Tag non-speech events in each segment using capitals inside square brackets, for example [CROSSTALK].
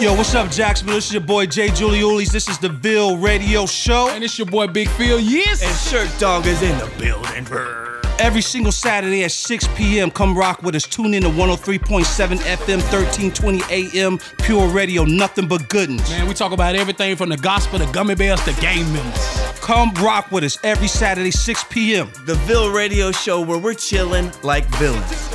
Yo, what's up, Jacksonville? This is your boy Jay Juliulis. This is the Ville Radio Show. And it's your boy Big Phil. Yes. And Shirt Dog is in the building. Every single Saturday at 6 p.m., come rock with us. Tune in to 103.7 FM, 1320 AM, Pure Radio, nothing but goodness. Man, we talk about everything from the gospel to gummy bears to game members. Come rock with us every Saturday, 6 p.m. The Ville Radio Show where we're chilling like villains.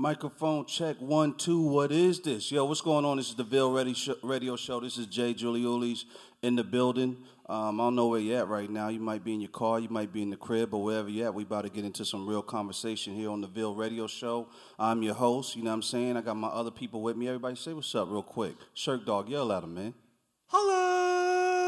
Microphone check one, two. What is this? Yo, what's going on? This is the Ville Radio Show. This is Jay Juliulis in the building. Um, I don't know where you're at right now. You might be in your car, you might be in the crib, or wherever you're at. We about to get into some real conversation here on the Ville Radio Show. I'm your host, you know what I'm saying? I got my other people with me. Everybody say what's up real quick. Shirk Dog, yell at him, man. Hello.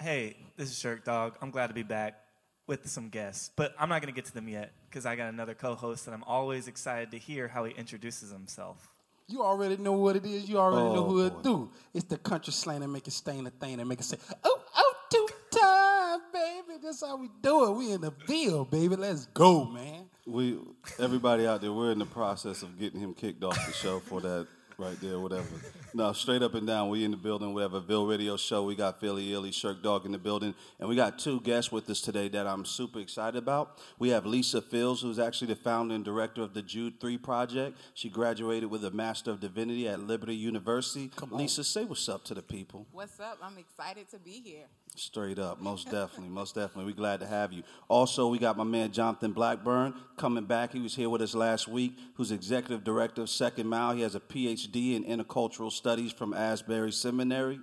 Hey, this is Shirk Dog. I'm glad to be back with some guests, but I'm not to get to them yet because I got another co-host, and I'm always excited to hear how he introduces himself. You already know what it is. You already oh, know who it do. It's the country slang that make it stain a thing and make it say, oh, oh, two time, baby. That's how we do it. We in the field, baby. Let's go, man. We everybody out there, we're in the process of getting him kicked off the show for that right there, whatever. [LAUGHS] no, straight up and down. We in the building. We have a Ville Radio show. We got Philly Illy, Shirk Dog in the building, and we got two guests with us today that I'm super excited about. We have Lisa Fields, who's actually the founder and director of the Jude Three Project. She graduated with a Master of Divinity at Liberty University. Come on. Lisa, say what's up to the people. What's up? I'm excited to be here. Straight up, most definitely, most definitely. We're glad to have you. Also, we got my man Jonathan Blackburn coming back. He was here with us last week, who's executive director of Second Mile. He has a PhD in intercultural studies from Asbury Seminary.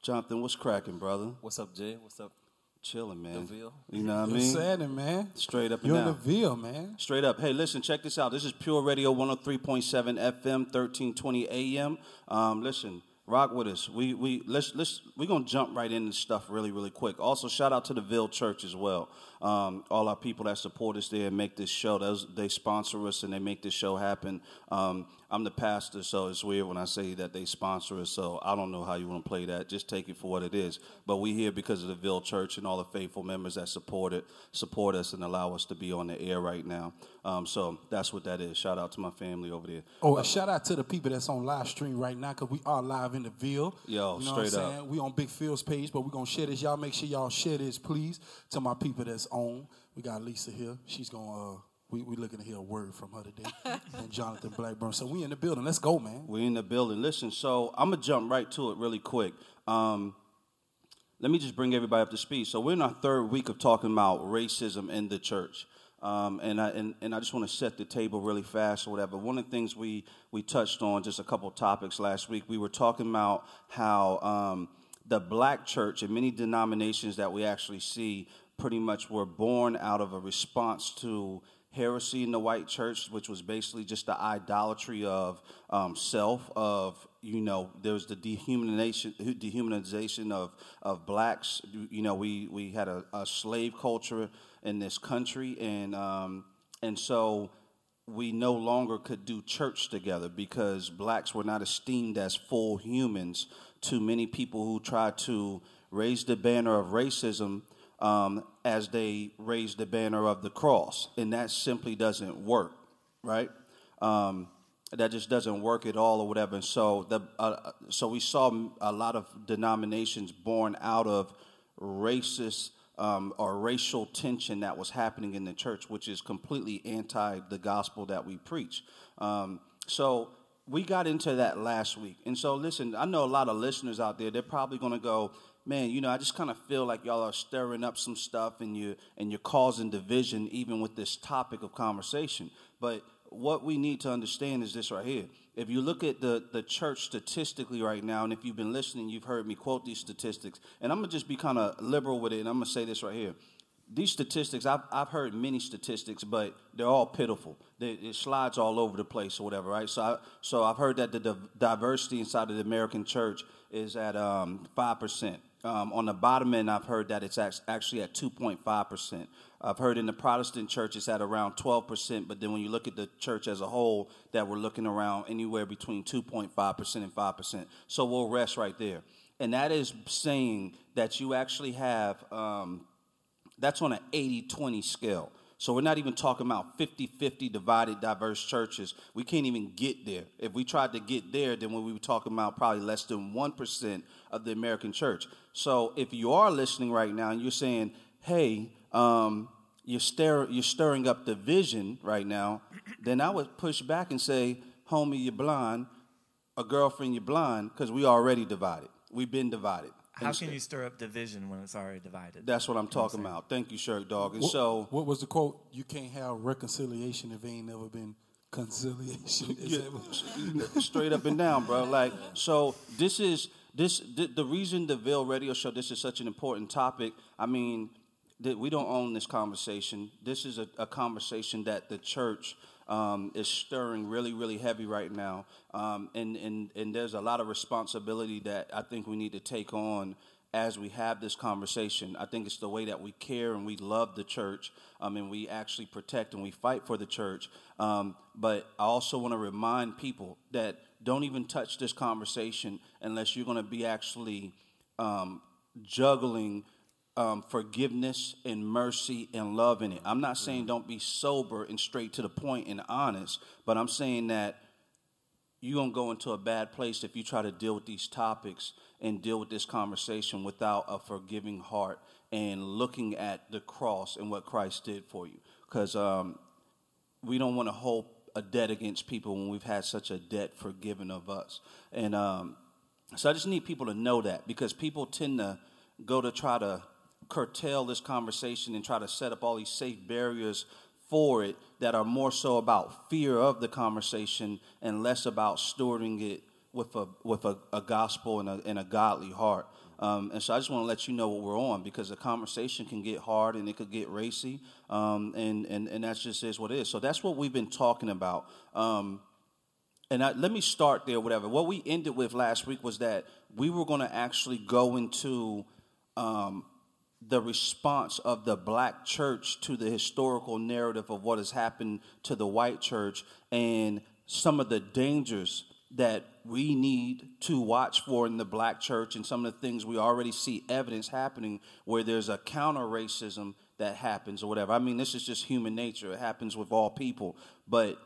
Jonathan, what's cracking, brother? What's up, Jay? What's up? Chilling, man. The Ville. You know what I mean? Saying man. Straight up You're in the Ville, man. Straight up. Hey, listen, check this out. This is Pure Radio 103.7 FM, 1320 AM. Um, listen, rock with us. We we let's let's we're gonna jump right into stuff really really quick. Also, shout out to the Ville Church as well. Um, all our people that support us there and make this show. Those, they sponsor us and they make this show happen. Um, I'm the pastor, so it's weird when I say that they sponsor us. So I don't know how you want to play that. Just take it for what it is. But we here because of the Ville Church and all the faithful members that support it, support us, and allow us to be on the air right now. Um, so that's what that is. Shout out to my family over there. Oh, uh, shout out to the people that's on live stream right now because we are live in the Ville. Yo, you know straight what I'm up. saying? We on Big Phil's page, but we're gonna share this. Y'all make sure y'all share this, please, to my people that's on. We got Lisa here. She's gonna. Uh, we we looking to hear a word from her today, [LAUGHS] and Jonathan Blackburn. So we in the building. Let's go, man. We in the building. Listen, so I'm gonna jump right to it really quick. Um, let me just bring everybody up to speed. So we're in our third week of talking about racism in the church. Um, and, I, and, and I just want to set the table really fast or whatever. One of the things we, we touched on, just a couple topics last week, we were talking about how um, the black church and many denominations that we actually see pretty much were born out of a response to heresy in the white church, which was basically just the idolatry of um, self, of you know, there was the dehumanization, dehumanization of of blacks. You know, we we had a, a slave culture in this country, and um, and so we no longer could do church together because blacks were not esteemed as full humans to many people who tried to raise the banner of racism um, as they raise the banner of the cross. And that simply doesn't work, right? Um, that just doesn't work at all or whatever. And so, the, uh, so we saw a lot of denominations born out of racist um, or racial tension that was happening in the church, which is completely anti the gospel that we preach. Um, so we got into that last week. And so, listen, I know a lot of listeners out there, they're probably going to go, man, you know, I just kind of feel like y'all are stirring up some stuff and you and you're causing division even with this topic of conversation. But what we need to understand is this right here. If you look at the, the church statistically right now, and if you've been listening, you've heard me quote these statistics, and I'm gonna just be kind of liberal with it, and I'm gonna say this right here. These statistics, I've, I've heard many statistics, but they're all pitiful. They, it slides all over the place or whatever, right? So, I, so I've heard that the diversity inside of the American church is at um, 5%. Um, on the bottom end, I've heard that it's actually at 2.5%. I've heard in the Protestant church it's at around 12%, but then when you look at the church as a whole, that we're looking around anywhere between 2.5% and 5%. So we'll rest right there. And that is saying that you actually have, um, that's on an 80 20 scale. So we're not even talking about 50-50 divided diverse churches. We can't even get there. If we tried to get there, then we were talking about probably less than 1% of the American church. So if you are listening right now and you're saying, hey, um, you're, stir- you're stirring up division right now, then I would push back and say, homie, you're blind, a girlfriend, you're blind, because we already divided. We've been divided. How can you stir up division when it's already divided? That's what I'm talking about. Thank you, Shirk Dog. And What, so, what was the quote? You can't have reconciliation if ain't never been conciliation. [LAUGHS] Yeah, straight up and down, bro. Like, so this is this the, the reason the Ville Radio Show. This is such an important topic. I mean, that we don't own this conversation. This is a, a conversation that the church um, is stirring really, really heavy right now, um, and and and there's a lot of responsibility that I think we need to take on as we have this conversation. I think it's the way that we care and we love the church, um, and we actually protect and we fight for the church. Um, but I also want to remind people that don't even touch this conversation unless you're going to be actually um, juggling um, forgiveness and mercy and love in it. I'm not saying don't be sober and straight to the point and honest, but I'm saying that you're going to go into a bad place if you try to deal with these topics and deal with this conversation without a forgiving heart and looking at the cross and what Christ did for you. Because um, we don't want to hold a debt against people when we've had such a debt forgiven of us. And um, so I just need people to know that because people tend to go to try to curtail this conversation and try to set up all these safe barriers for it that are more so about fear of the conversation and less about stewarding it with a with a, a gospel and a, and a godly heart. Um, and so I just want to let you know what we're on because the conversation can get hard and it could get racy, um, and and and that's just is what it is. So that's what we've been talking about. Um, and I, let me start there. Whatever. What we ended with last week was that we were going to actually go into um, the response of the black church to the historical narrative of what has happened to the white church and some of the dangers that we need to watch for in the black church and some of the things we already see evidence happening where there's a counter racism that happens or whatever. I mean, this is just human nature. It happens with all people. But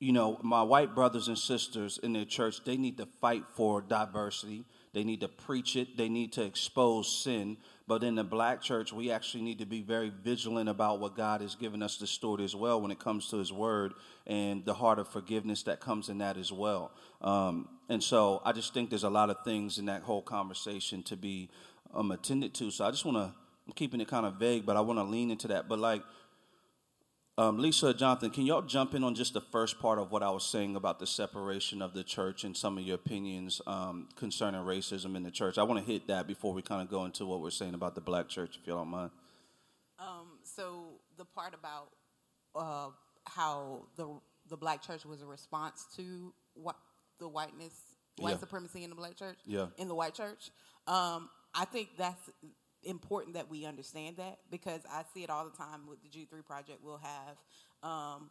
you know, my white brothers and sisters in their church, they need to fight for diversity. They need to preach it. They need to expose sin. But in the black church, we actually need to be very vigilant about what God has given us to steward as well when it comes to His Word and the heart of forgiveness that comes in that as well. Um, and so I just think there's a lot of things in that whole conversation to be um, attended to. So I just want to, I'm keeping it kind of vague, but I want to lean into that. But like, um, Lisa, Jonathan, can y'all jump in on just the first part of what I was saying about the separation of the church and some of your opinions um, concerning racism in the church? I want to hit that before we kind of go into what we're saying about the black church, if you don't mind. Um, so the part about uh, how the the black church was a response to what the whiteness, white Yeah. supremacy in the black church, Yeah. in the white church. Um, I think that's important that we understand that because I see it all the time with the G three project. We'll have um,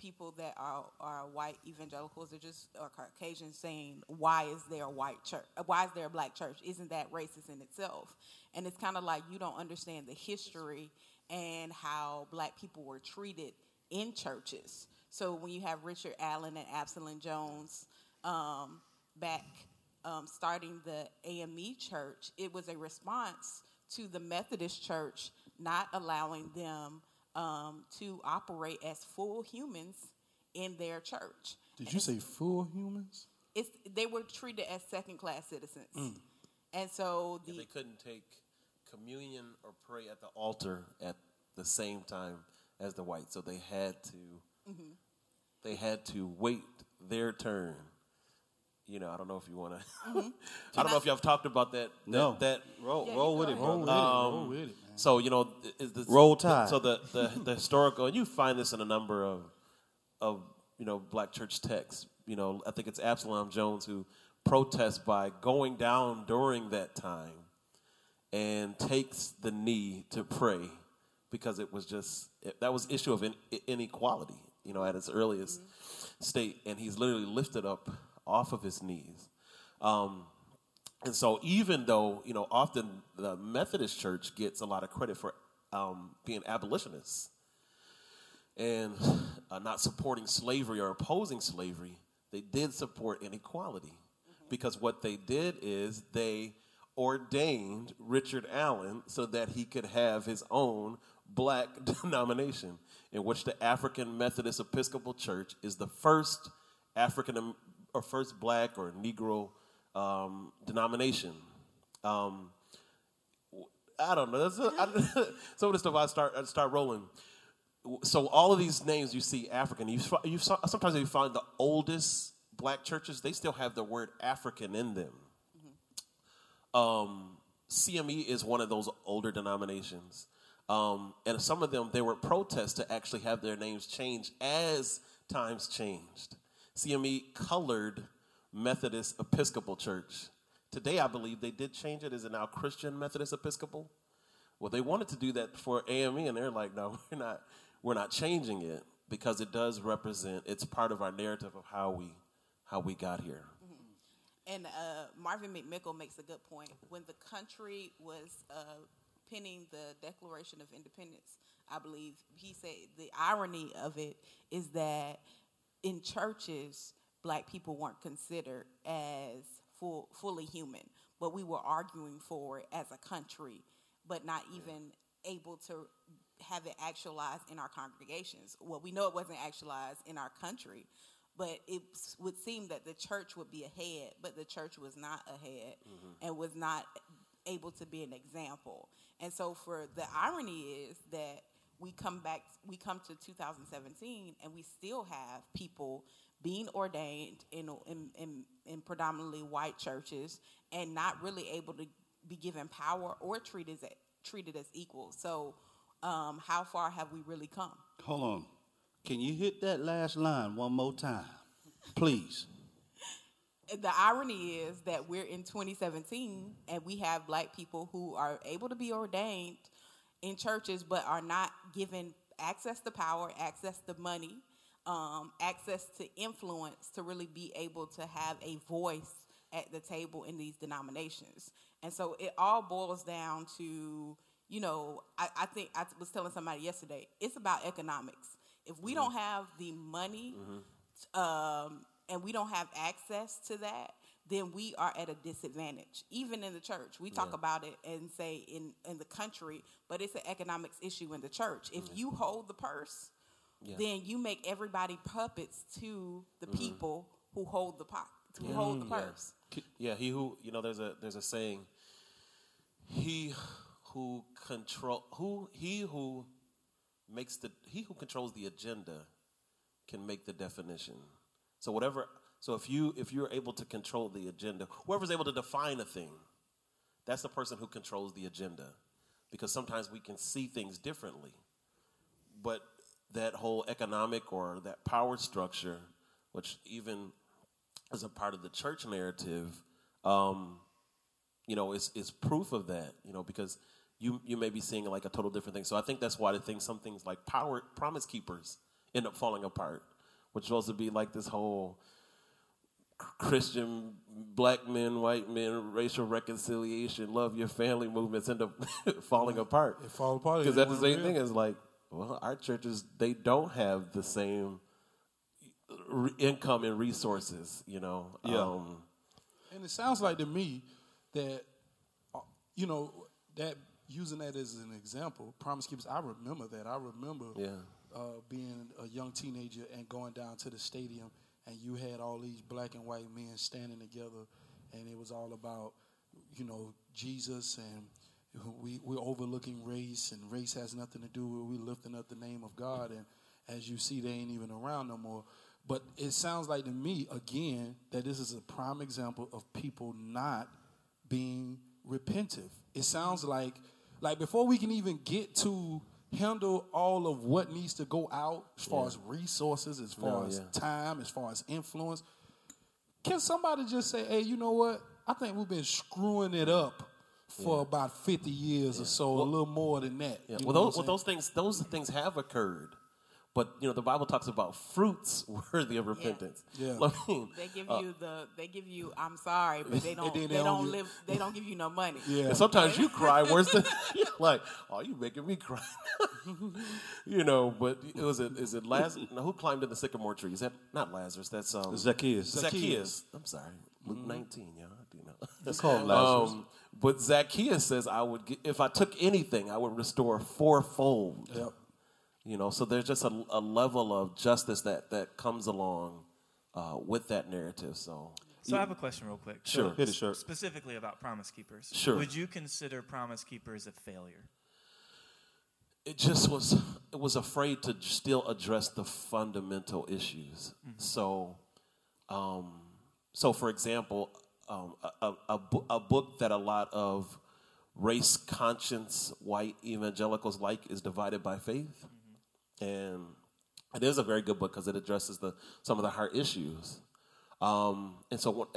people that are, are white evangelicals or just or Caucasians saying, "Why is there a white church? Why is there a black church? Isn't that racist in itself?" And it's kind of like you don't understand the history and how black people were treated in churches. So when you have Richard Allen and Absalom Jones um, back um, starting the AME church, it was a response to the Methodist church not allowing them um, to operate as full humans in their church. Did you say full humans? It's, they were treated as second class citizens. Mm. And so the They couldn't take communion or pray at the altar at the same time as the white, so they had to Mm-hmm. they had to wait their turn. You know, I don't know if you want to. [LAUGHS] Mm-hmm. I don't know if y'all have talked about that. that No. that Roll, Yeah, roll with it, Roll with it. Um, Roll with it, man. So you know, is this, Roll Tide. So the, the the historical, and you find this in a number of of you know black church texts. You know, I think it's Absalom Jones who protests by going down during that time and takes the knee to pray because it was just it, that was issue of in, inequality. You know, at its earliest state, and he's literally lifted up off of his knees. Um, and so, even though you know, often the Methodist Church gets a lot of credit for um, being abolitionists and uh, not supporting slavery or opposing slavery, they did support inequality. Because what they did is they ordained Richard Allen so that he could have his own black [LAUGHS] denomination, in which the African Methodist Episcopal Church is the first African or first black or Negro um, denomination. Um, I don't know. I, [LAUGHS] some of the stuff I start I start rolling. So all of these names you see African. You, you sometimes you find the oldest black churches. They still have the word African in them. Um, CME is one of those older denominations. Um, and some of them, they were protests to actually have their names changed as times changed. CME colored Methodist Episcopal Church. Today, I believe they did change it. Is it now Christian Methodist Episcopal? Well, they wanted to do that for AME, and they're like, no, [LAUGHS] we're not. We're not changing it because it does represent. It's part of our narrative of how we how we got here. Mm-hmm. And uh, Marvin McMickle makes a good point. When the country was uh, penning the Declaration of Independence, I believe he said the irony of it is that in churches, black people weren't considered as full, fully human, but we were arguing for it as a country, but not even able to have it actualized in our congregations. Well, we know it wasn't actualized in our country, but it would seem that the church would be ahead, but the church was not ahead mm-hmm. and was not able to be an example. And so, for the irony is that we come back, we come to 2017, and we still have people being ordained in, in, in, in predominantly white churches and not really able to be given power or treated as, treated as equal. So, um, how far have we really come? Hold on. Can you hit that last line one more time, please? the irony is that we're in 2017 and we have black people who are able to be ordained in churches but are not given access to power, access to money, um, access to influence to really be able to have a voice at the table in these denominations. And so it all boils down to, you know, I, I think I was telling somebody yesterday, it's about economics. If we mm-hmm. don't have the money mm-hmm. um, and we don't have access to that, then we are at a disadvantage. Even in the church, we talk yeah. about it and say in in the country, but it's an economics issue in the church. If yeah. you hold the purse, yeah. then you make everybody puppets to the mm-hmm. people who hold the pot, who hold the purse. Yeah, he who you know, there's a there's a saying. He who control who he who makes the he who controls the agenda can make the definition. So whatever so if you if you're able to control the agenda, whoever's able to define a thing, that's the person who controls the agenda. Because sometimes we can see things differently. But that whole economic or that power structure, which even is a part of the church narrative, um, you know, is is proof of that. You know, because you you may be seeing like a total different thing. So I think that's why the thing some things like power promise keepers end up falling apart, which was to be like this whole Christian black men, white men, racial reconciliation, love your family movements end up [LAUGHS] falling apart. They fall apart because that's the same thing as like, well, our churches they don't have the same re- income and resources, you know. Yeah. Um, and it sounds like to me that, uh, you know, that using that as an example, Promise Keepers. I remember that. I remember yeah. uh, being a young teenager and going down to the stadium and you had all these black and white men standing together, and it was all about, you know, Jesus, and we we're overlooking race, and race has nothing to do with we lifting up the name of God, and as you see, they ain't even around no more. But it sounds like to me again that this is a prime example of people not being repentive. It sounds like like before we can even get to handle all of what needs to go out as far yeah. as resources, as far no, as yeah. time, as far as influence. Can somebody just say, hey, you know what? I think we've been screwing it up for yeah. about 50 years or so, well, a little more than that. well, those, well, those things, those things have occurred. But you know, the Bible talks about fruits [LAUGHS] worthy of repentance. Yeah. I mean, They give uh, you the they give you I'm sorry, but they [LAUGHS] don't they, they don't don't live they don't give you no money. [LAUGHS] Yeah. And sometimes you cry worse than you're like, oh, you making me cry. you know, but it was it is it Lazarus? No, who climbed in the sycamore tree? Is that not Lazarus? That's um, Zacchaeus. Zacchaeus. I'm sorry, Luke 19. Yeah, I do know. It's called Lazarus. Um, but Zacchaeus says, "I would, gi- if I took anything, I would restore fourfold." Yep. You know, so there's just a, a level of justice that that comes along uh, with that narrative. So, So I have a question real quick. Sure. So Hit it, sure. Specifically about Promise Keepers. Sure. Would you consider Promise Keepers a failure? it just was it was afraid to still address the fundamental issues. So, um, so for example, um, a, a, a, bo- a book that a lot of race conscious white evangelicals like is divided by faith, and it is a very good book because it addresses the some of the hard issues. Um, and so,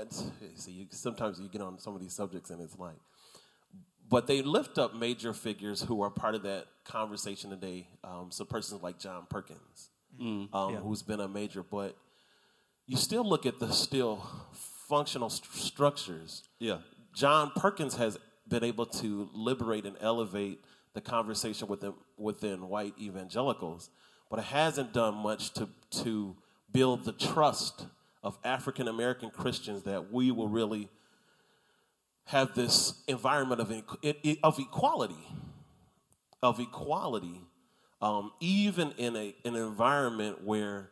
see, you, sometimes you get on some of these subjects and it's like, but they lift up major figures who are part of that conversation today. Um, so persons like John Perkins, um, who's been a major, but you still look at the still functional st- structures. Yeah. John Perkins has been able to liberate and elevate the conversation within within white evangelicals, but it hasn't done much to to build the trust of African American Christians that we will really have this environment of of equality, of equality, um, even in a an environment where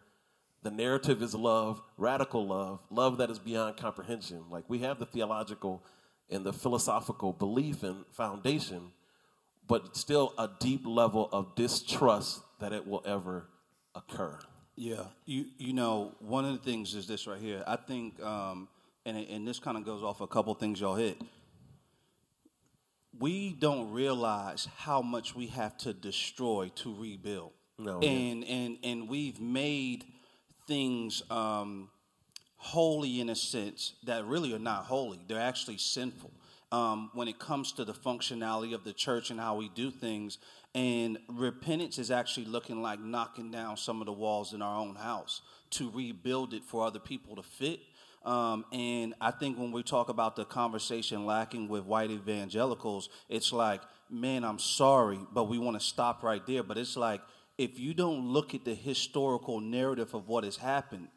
the narrative is love, radical love, love that is beyond comprehension. Like we have the theological and the philosophical belief and foundation, but still a deep level of distrust that it will ever occur. Yeah, you you know one of the things is this right here. I think, um, and and this kind of goes off a couple things y'all hit. We don't realize how much we have to destroy to rebuild. No, yeah. and and and we've made things um, holy in a sense that really are not holy. They're actually sinful um, when it comes to the functionality of the church and how we do things. And repentance is actually looking like knocking down some of the walls in our own house to rebuild it for other people to fit. Um, and I think when we talk about the conversation lacking with white evangelicals, it's like, man, I'm sorry, but we want to stop right there. But it's like, if you don't look at the historical narrative of what has happened,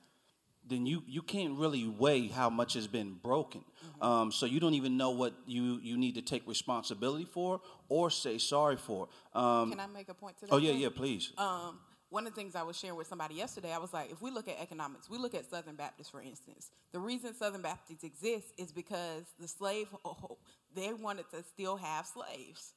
then you, you can't really weigh how much has been broken. Um, so you don't even know what you, you need to take responsibility for or say sorry for. Um, Can I make a point to that? oh, yeah, yeah, please. Um, one of the things I was sharing with somebody yesterday, I was like, if we look at economics, we look at Southern Baptists, for instance. The reason Southern Baptists exist is because the slave, they wanted to still have slaves.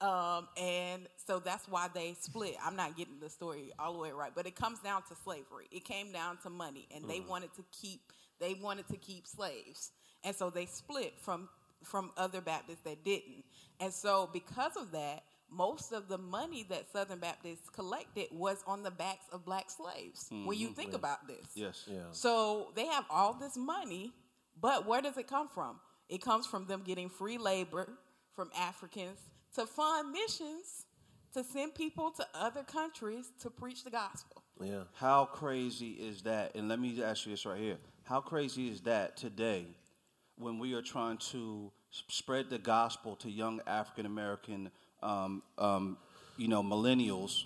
Um, and so that's why they split. I'm not getting the story all the way right, but it comes down to slavery. It came down to money, and they wanted to keep they wanted to keep slaves, and so they split from from other Baptists that didn't. And so because of that, most of the money that Southern Baptists collected was on the backs of black slaves. When you mm-hmm. think about this, yes. Yeah. so they have all this money, but where does it come from? It comes from them getting free labor from Africans to fund missions to send people to other countries to preach the gospel. Yeah. How crazy is that? And let me ask you this right here. How crazy is that today when we are trying to spread the gospel to young African American, um, um, you know, millennials,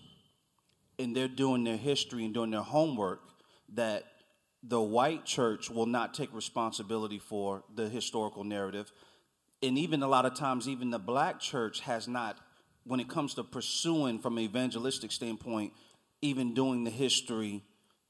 and they're doing their history and doing their homework that the white church will not take responsibility for the historical narrative. And even a lot of times even the black church has not when it comes to pursuing from an evangelistic standpoint even doing the history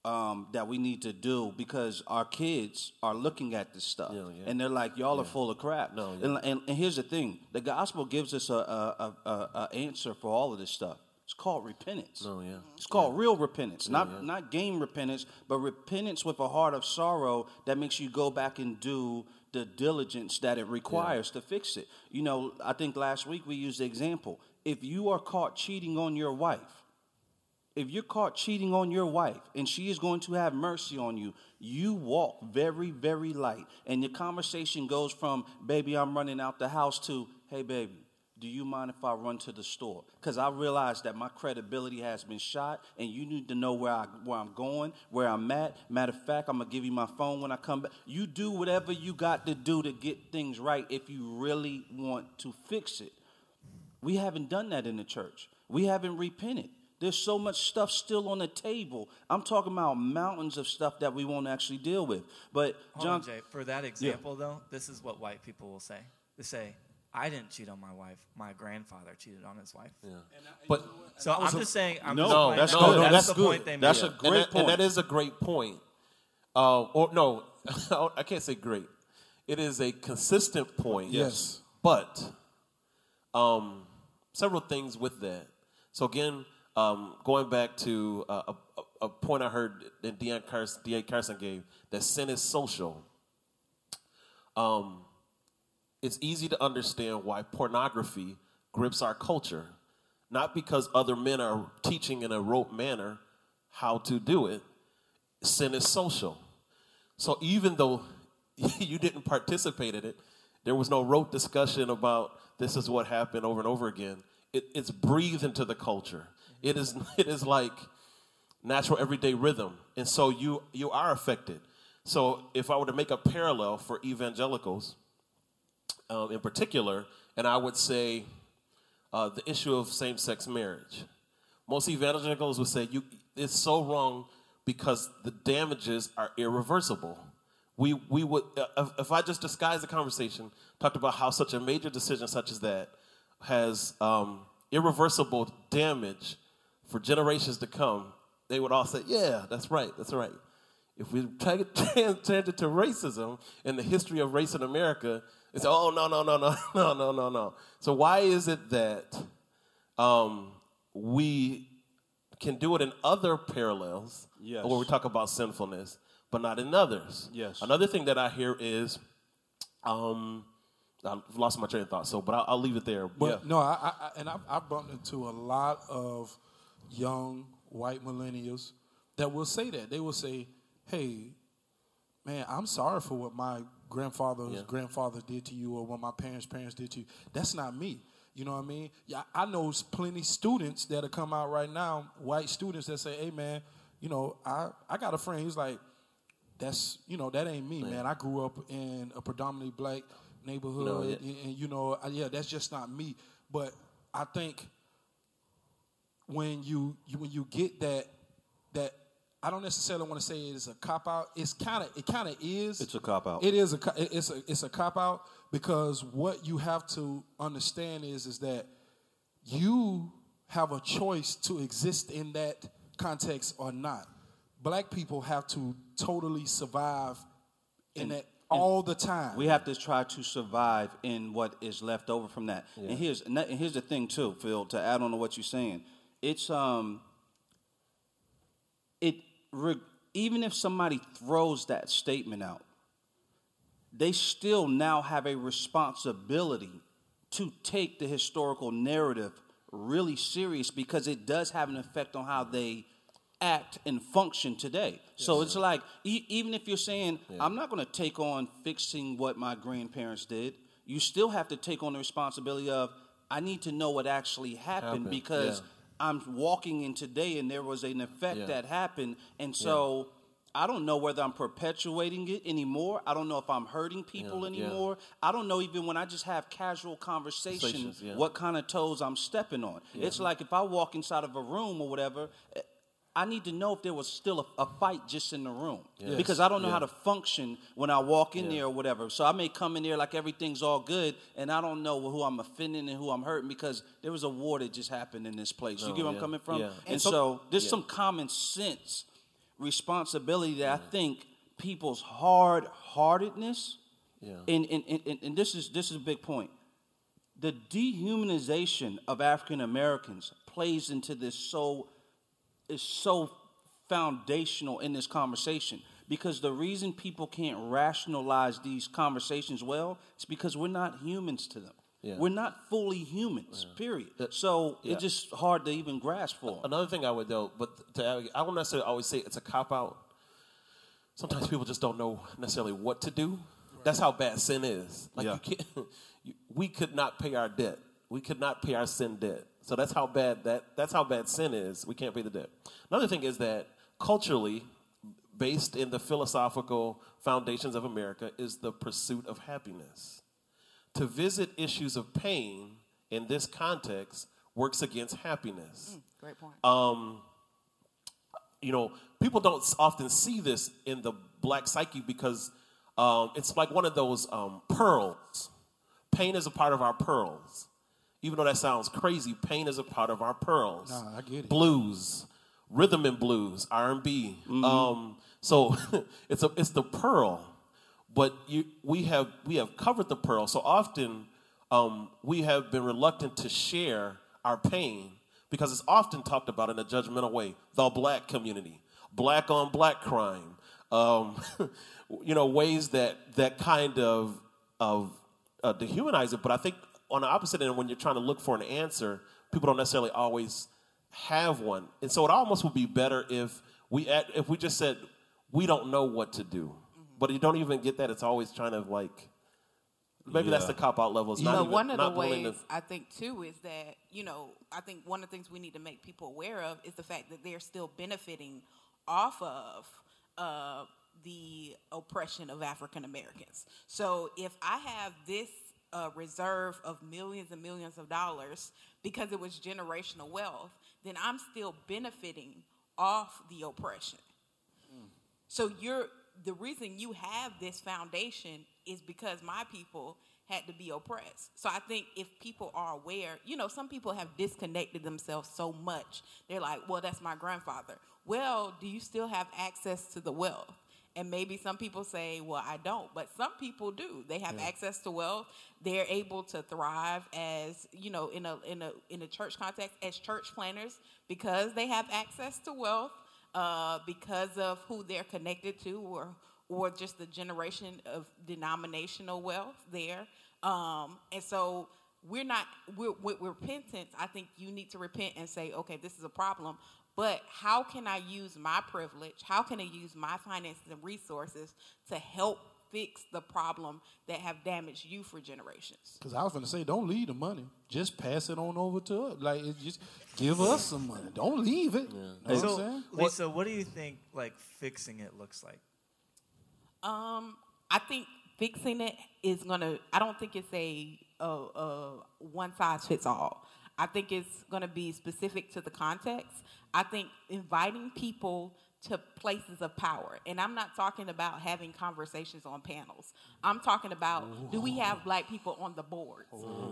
um, that we need to do because our kids are looking at this stuff Yeah, yeah. and they're like y'all are full of crap No, yeah. and, and, and here's the thing the gospel gives us a, a, a, a, a answer for all of this stuff it's called repentance No, yeah. it's called real repentance, not not game repentance, but repentance with a heart of sorrow that makes you go back and do the diligence that it requires to fix it. You know, I think last week we used the example. If you are caught cheating on your wife, if you're caught cheating on your wife and she is going to have mercy on you, you walk very, very light. And your conversation goes from, baby, I'm running out the house to, hey, baby, do you mind if I run to the store? Because I realize that my credibility has been shot, and you need to know where I where I'm going, where I'm at. Matter of fact, I'm gonna give you my phone when I come back. You do whatever you got to do to get things right if you really want to fix it. We haven't done that in the church. We haven't repented. There's so much stuff still on the table. I'm talking about mountains of stuff that we won't actually deal with. But Hold John, on, Jay. For that example, though, this is what white people will say. They say, "I didn't cheat on my wife. My grandfather cheated on his wife." Yeah, But So I'm just saying. I'm No, just pointing that's out good. That's, that's the good. point they That's made. a and great that, point. and that is a great point. Uh, or no, [LAUGHS] I can't say great. It is a consistent point. Yes. But um, several things with that. So again, um, going back to uh, a, a, point I heard that Deion Carson, D.A. Carson gave, that sin is social. Um, it's easy to understand why pornography grips our culture. Not because other men are teaching in a rote manner how to do it. Sin is social. So even though [LAUGHS] you didn't participate in it, there was no rote discussion about this is what happened over and over again. It, it's breathed into the culture. It is [LAUGHS] it is like natural everyday rhythm, and so you you are affected. So if I were to make a parallel for evangelicals, um, in particular, and I would say uh, the issue of same-sex marriage. Most evangelicals would say you it's so wrong because the damages are irreversible. We we would uh, if, I just disguise the conversation, talked about how such a major decision such as that has um, irreversible damage for generations to come. They would all say, "Yeah, that's right, that's right." If we try to translate it to racism and the history of race in America, it's oh no no no no [LAUGHS] no no no no. So why is it that um, we can do it in other parallels Yes. where we talk about sinfulness, but not in others? Yes. Another thing that I hear is, um, I've lost my train of thought. So, but I'll, I'll leave it there. But no, I, I, I and I, I bumped into a lot of young white millennials that will say that they will say, "Hey, man, I'm sorry for what my grandfather's Yeah. grandfather did to you, or what my parents' parents did to you. That's not me." You know what I mean? Yeah, I know plenty students that'll come out right now, white students that say, "Hey, man, you know, I I got a friend. He's like, that's you know that ain't me, man. I grew up in a predominantly black neighborhood, No, yeah. and, and, you know, yeah, that's just not me. But I think when you, you when you get that that I don't necessarily want to say it's a cop out. It's kind of it kind of is. It's a cop-out. It is a it's a it's a cop out because what you have to understand is is that you have a choice to exist in that context or not. Black people have to totally survive in that all the time. We have to try to survive in what is left over from that. And here's and, that, and here's the thing too, Phil. To add on to what you're saying, it's um, it re- even if somebody throws that statement out, they still now have a responsibility to take the historical narrative really serious because it does have an effect on how they act and function today. so it's like e- even if you're saying I'm not going to take on fixing what my grandparents did, you still have to take on the responsibility of I need to know what actually happened, Happened, because yeah. I'm walking in today and there was an effect Yeah. that happened and so I don't know whether I'm perpetuating it anymore. I don't know if I'm hurting people Yeah, yeah. anymore. I don't know even when I just have casual conversation Conversations, yeah. what kind of toes I'm stepping on. It's like if I walk inside of a room or whatever, eh, I need to know if there was still a, a fight just in the room because I don't know how to function when I walk in there or whatever. So I may come in there like everything's all good, and I don't know who I'm offending and who I'm hurting because there was a war that just happened in this place. you get where I'm oh, coming from? yeah. And, so, there's some common sense responsibility that I think people's hard heartedness, Yeah. and, and, and, and this is this is a big point. The dehumanization of African Americans plays into this so is so foundational in this conversation because the reason people can't rationalize these conversations well is because we're not humans to them. Yeah. We're not fully humans, period. So yeah. it's just hard to even grasp for 'em. Another thing I would though, but to I won't necessarily always say it's a cop out. Sometimes people just don't know necessarily what to do. That's how bad sin is. Like Yeah. you can't. [LAUGHS] You, we could not pay our debt We could not pay our sin debt. So that's how bad that that's how bad sin is. We can't pay the debt. Another thing is that culturally, based in the philosophical foundations of America, is the pursuit of happiness. To visit issues of pain in this context works against happiness. Great point. Um, you know, people don't often see this in the black psyche because um, it's like one of those um, pearls. Pain is a part of our pearls. Even though that sounds crazy, pain is a part of our pearls. Nah, I get it. Blues, rhythm and blues, R and B. Um, so [LAUGHS] it's a it's the pearl, but you, we have we have covered the pearl. So often um, we have been reluctant to share our pain because it's often talked about in a judgmental way. The black community, black on black crime, um, [LAUGHS] you know, ways that that kind of of uh, dehumanize it. But I think on the opposite end, when you're trying to look for an answer, people don't necessarily always have one, and so it almost would be better if we act- if we just said we don't know what to do, but you don't even get that. It's always trying to like. Maybe that's the cop out level. It's not but even, one of the not willing ways to- I think too is that you know I think one of the things we need to make people aware of is the fact that they're still benefiting off of uh, the oppression of African Americans. So if I have this uh, reserve of millions and millions of dollars because it was generational wealth, then I'm still benefiting off the oppression. So you're the reason you have this foundation is because my people had to be oppressed. So I think if people are aware, you know, some people have disconnected themselves so much. They're like, "Well, that's my grandfather." Well, do you still have access to the wealth? And maybe some people say, "Well, I don't," but some people do. They have access to wealth. They're able to thrive as, you know, in a in a in a church context as church planners because they have access to wealth uh, because of who they're connected to or or just the generation of denominational wealth there. Um, and so we're not we're, with repentance. I think you need to repent and say, okay, this is a problem. But how can I use my privilege? How can I use my finances and resources to help fix the problem that have damaged you for generations? Because I was going to say, don't leave the money. Just pass it on over to us. Like, it just give us some money. Don't leave it. You know what I'm So, saying? Lisa, what do you think like fixing it looks like? Um, I think fixing it is gonna. I don't think it's a, a, a one size fits all. I think it's gonna be specific to the context. I think inviting people to places of power, and I'm not talking about having conversations on panels. I'm talking about do we have black people on the boards?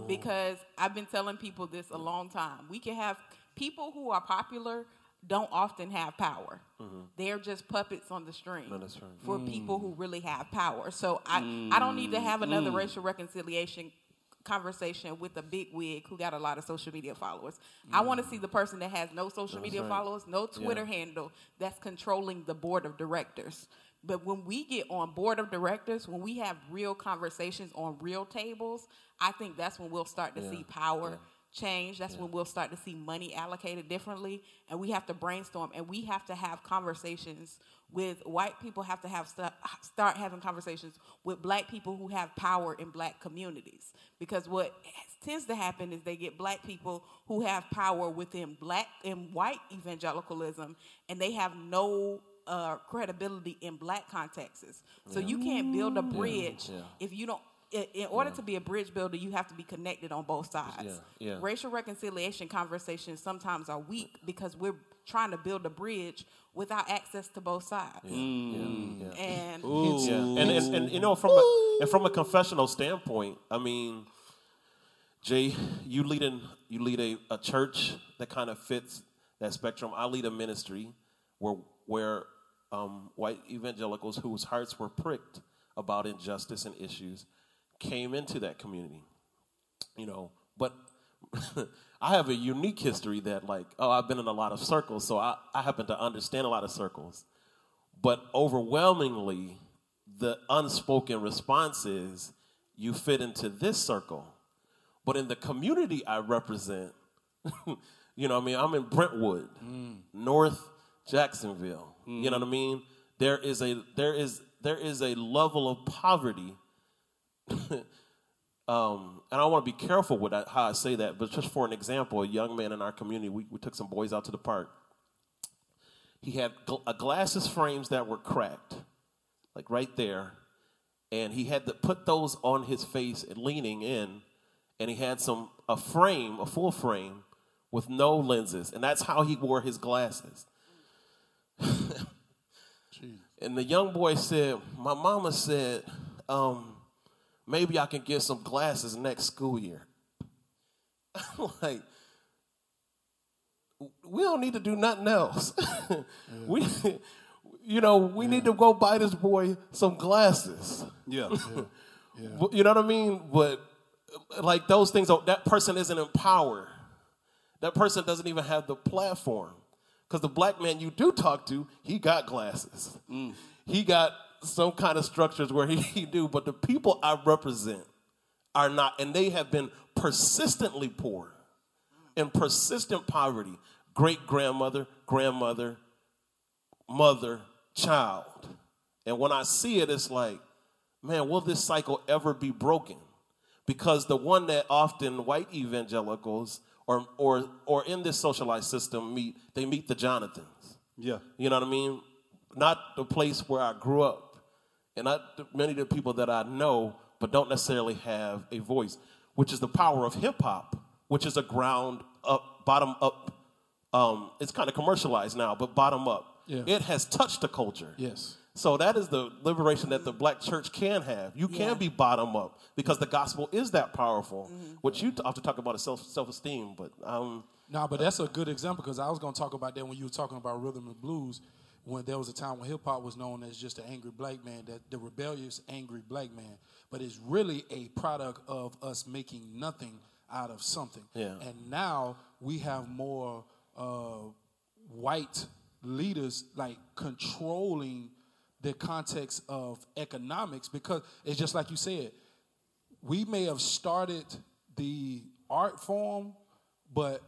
Because I've been telling people this a long time. We can have people who are popular don't often have power. They're just puppets on the string right. for people who really have power. So I, I don't need to have another racial reconciliation conversation with a big wig who got a lot of social media followers. I want to mm. see the person that has no social media right. followers, no Twitter handle that's controlling the board of directors. But when we get on board of directors, when we have real conversations on real tables, I think that's when we'll start to see power change. That's when we'll start to see money allocated differently. And we have to brainstorm and we have to have conversations with white people, have to have st- start having conversations with black people who have power in black communities. Because what tends to happen is they get black people who have power within black and white evangelicalism and they have no uh, credibility in black contexts. So you can't build a bridge yeah. if you don't. In in order to be a bridge builder, you have to be connected on both sides. Yeah, yeah. Racial reconciliation conversations sometimes are weak because we're trying to build a bridge without access to both sides. And Yeah, and, and and you know from a and from a confessional standpoint, I mean, Jay, you lead in you lead a, a church that kind of fits that spectrum. I lead a ministry where where um, white evangelicals whose hearts were pricked about injustice and issues came into that community. You know, but [LAUGHS] I have a unique history that like oh I've been in a lot of circles, so I, I happen to understand a lot of circles. But overwhelmingly, the unspoken response is you fit into this circle. But in the community I represent, [LAUGHS] you know what I mean? I'm in Brentwood, mm. North Jacksonville. You mm. know what I mean? There is a there is there is a level of poverty [COUGHS] Um, and I want to be careful with that, how I say that, but just for an example, a young man in our community, we, we took some boys out to the park. He had gl- uh, glasses frames that were cracked, like right there, and he had to put those on his face and leaning in, and he had some a frame, a full frame, with no lenses, and that's how he wore his glasses. [LAUGHS] and the young boy said, "My mama said." Um, maybe I can get some glasses next school year. I'm [LAUGHS] like, we don't need to do nothing else. [LAUGHS] we, you know, we need to go buy this boy some glasses. Yeah. [LAUGHS] You know what I mean? But like those things, that person isn't empowered. That person doesn't even have the platform. Because the black man you do talk to, he got glasses. Mm. He got some kind of structures where he, [LAUGHS] he do, but the people I represent are not, and they have been persistently poor in persistent poverty. Great grandmother, grandmother, mother, child. And when I see it, it's like, man, will this cycle ever be broken? Because the one that often white evangelicals or, or, or in this socialized system meet, they meet the Jonathans. Yeah. You know what I mean? Not the place where I grew up, and not many of the people that I know, but don't necessarily have a voice, which is the power of hip hop, which is a ground up, bottom up. Um, it's kind of commercialized now, but bottom up. Yeah. It has touched the culture. Yes. So that is the liberation that the black church can have. You can Yeah. be bottom up because the gospel is that powerful. Which you often talk about is self self esteem, but um, No, but that's a good example because I was going to talk about that when you were talking about rhythm and blues. When there was a time when hip hop was known as just an angry black man, that the rebellious angry black man, but it's really a product of us making nothing out of something. Yeah. And now we have more uh, white leaders like controlling the context of economics because it's just like you said, we may have started the art form, but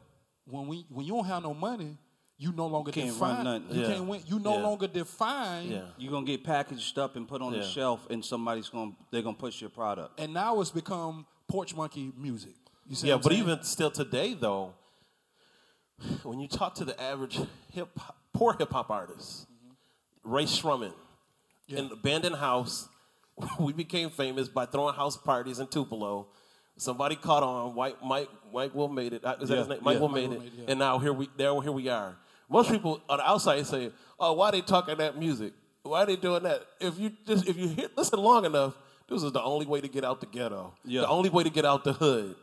when we when you don't have no money, you no longer Can't define. run nothing. You Yeah. can't win. You no Yeah. longer define. yeah. You're gonna get packaged up and put on the shelf, and somebody's gonna they're gonna push your product. And now it's become porch monkey music. You see Yeah, what I'm but saying? even still today, though, when you talk to the average hip poor hip hop artist, Rae Sremmurd, in Abandoned House, [LAUGHS] we became famous by throwing house parties in Tupelo. Somebody caught on. White Mike Mike Will made it. Uh, that his name? Mike yeah. Will Mike made Will it. made it, yeah. And now here we there here we are. Most people on the outside say, "Oh, why they talking that music? Why they doing that?" If you just if you hear, listen long enough, this is the only way to get out the ghetto. Yeah. The only way to get out the hood.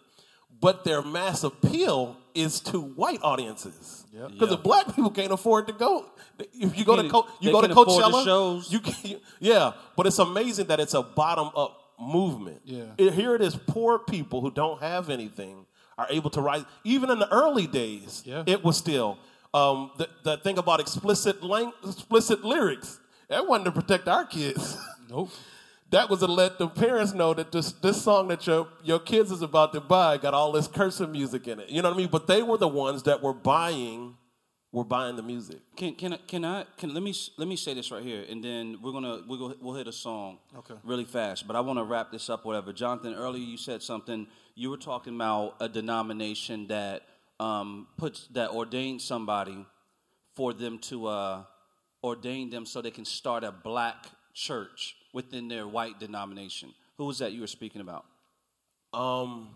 But their mass appeal is to white audiences. Because the black people can't afford to go. If you go to Co- you go to Coachella, shows. you can, yeah. But it's amazing that it's a bottom up movement. Yeah. It- here it is, poor people who don't have anything are able to rise. Even in the early days, Yeah. it was still um, the, the thing about explicit lang- explicit lyrics. That wasn't to protect our kids. nope. [LAUGHS] that was to let the parents know that this this song that your your kids is about to buy got all this cursing music in it. You know what I mean? But they were the ones that were buying were buying the music. Can can I, can I can let me let me say this right here, and then we're gonna we'll go, we'll hit a song Okay. really fast. But I want to wrap this up. Whatever, Jonathan. Earlier you said something. You were talking about a denomination that um, puts that ordains somebody for them to uh, ordain them so they can start a black church within their white denomination. Who was that you were speaking about? Um,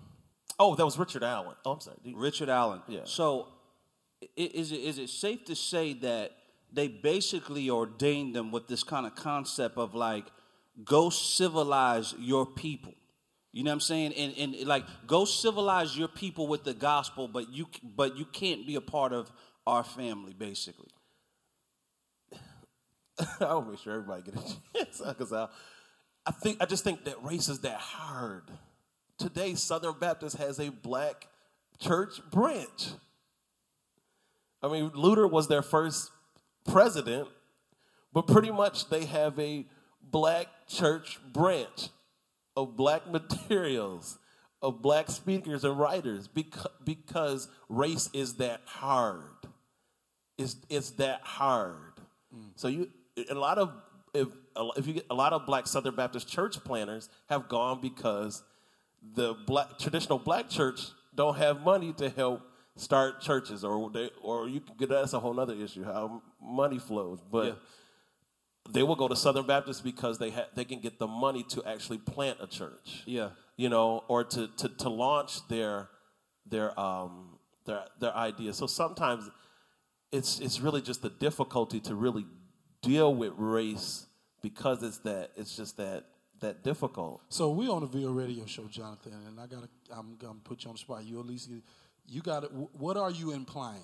oh, that was Richard Allen. Oh, I'm sorry. Richard Allen. Yeah. So, is it is it safe to say that they basically ordained them with this kind of concept of like, go civilize your people. You know what I'm saying? And and like, go civilize your people with the gospel, but you but you can't be a part of our family, basically. [LAUGHS] I will make sure everybody get a chance because I, I think I just think that race is that hard. Today, Southern Baptist has a black church branch. I mean, Luter was their first president, but pretty much they have a black church branch of black [LAUGHS] materials, of black speakers and writers, because, because race is that hard. It's, it's that hard. Mm. So you a lot of if if you get a lot of black Southern Baptist church planners have gone because the black traditional black church don't have money to help start churches, or they, or you can get that's a whole other issue how money flows, but. They will go to Southern Baptist because they ha- they can get the money to actually plant a church Yeah. you know, or to, to, to launch their their um their their ideas. So sometimes it's it's really just the difficulty to really deal with race because it's that it's just that that difficult. So we on the Ville Radio Show, Jonathan, and I gotta I'm gonna put you on the spot. You at least you got to What are you implying?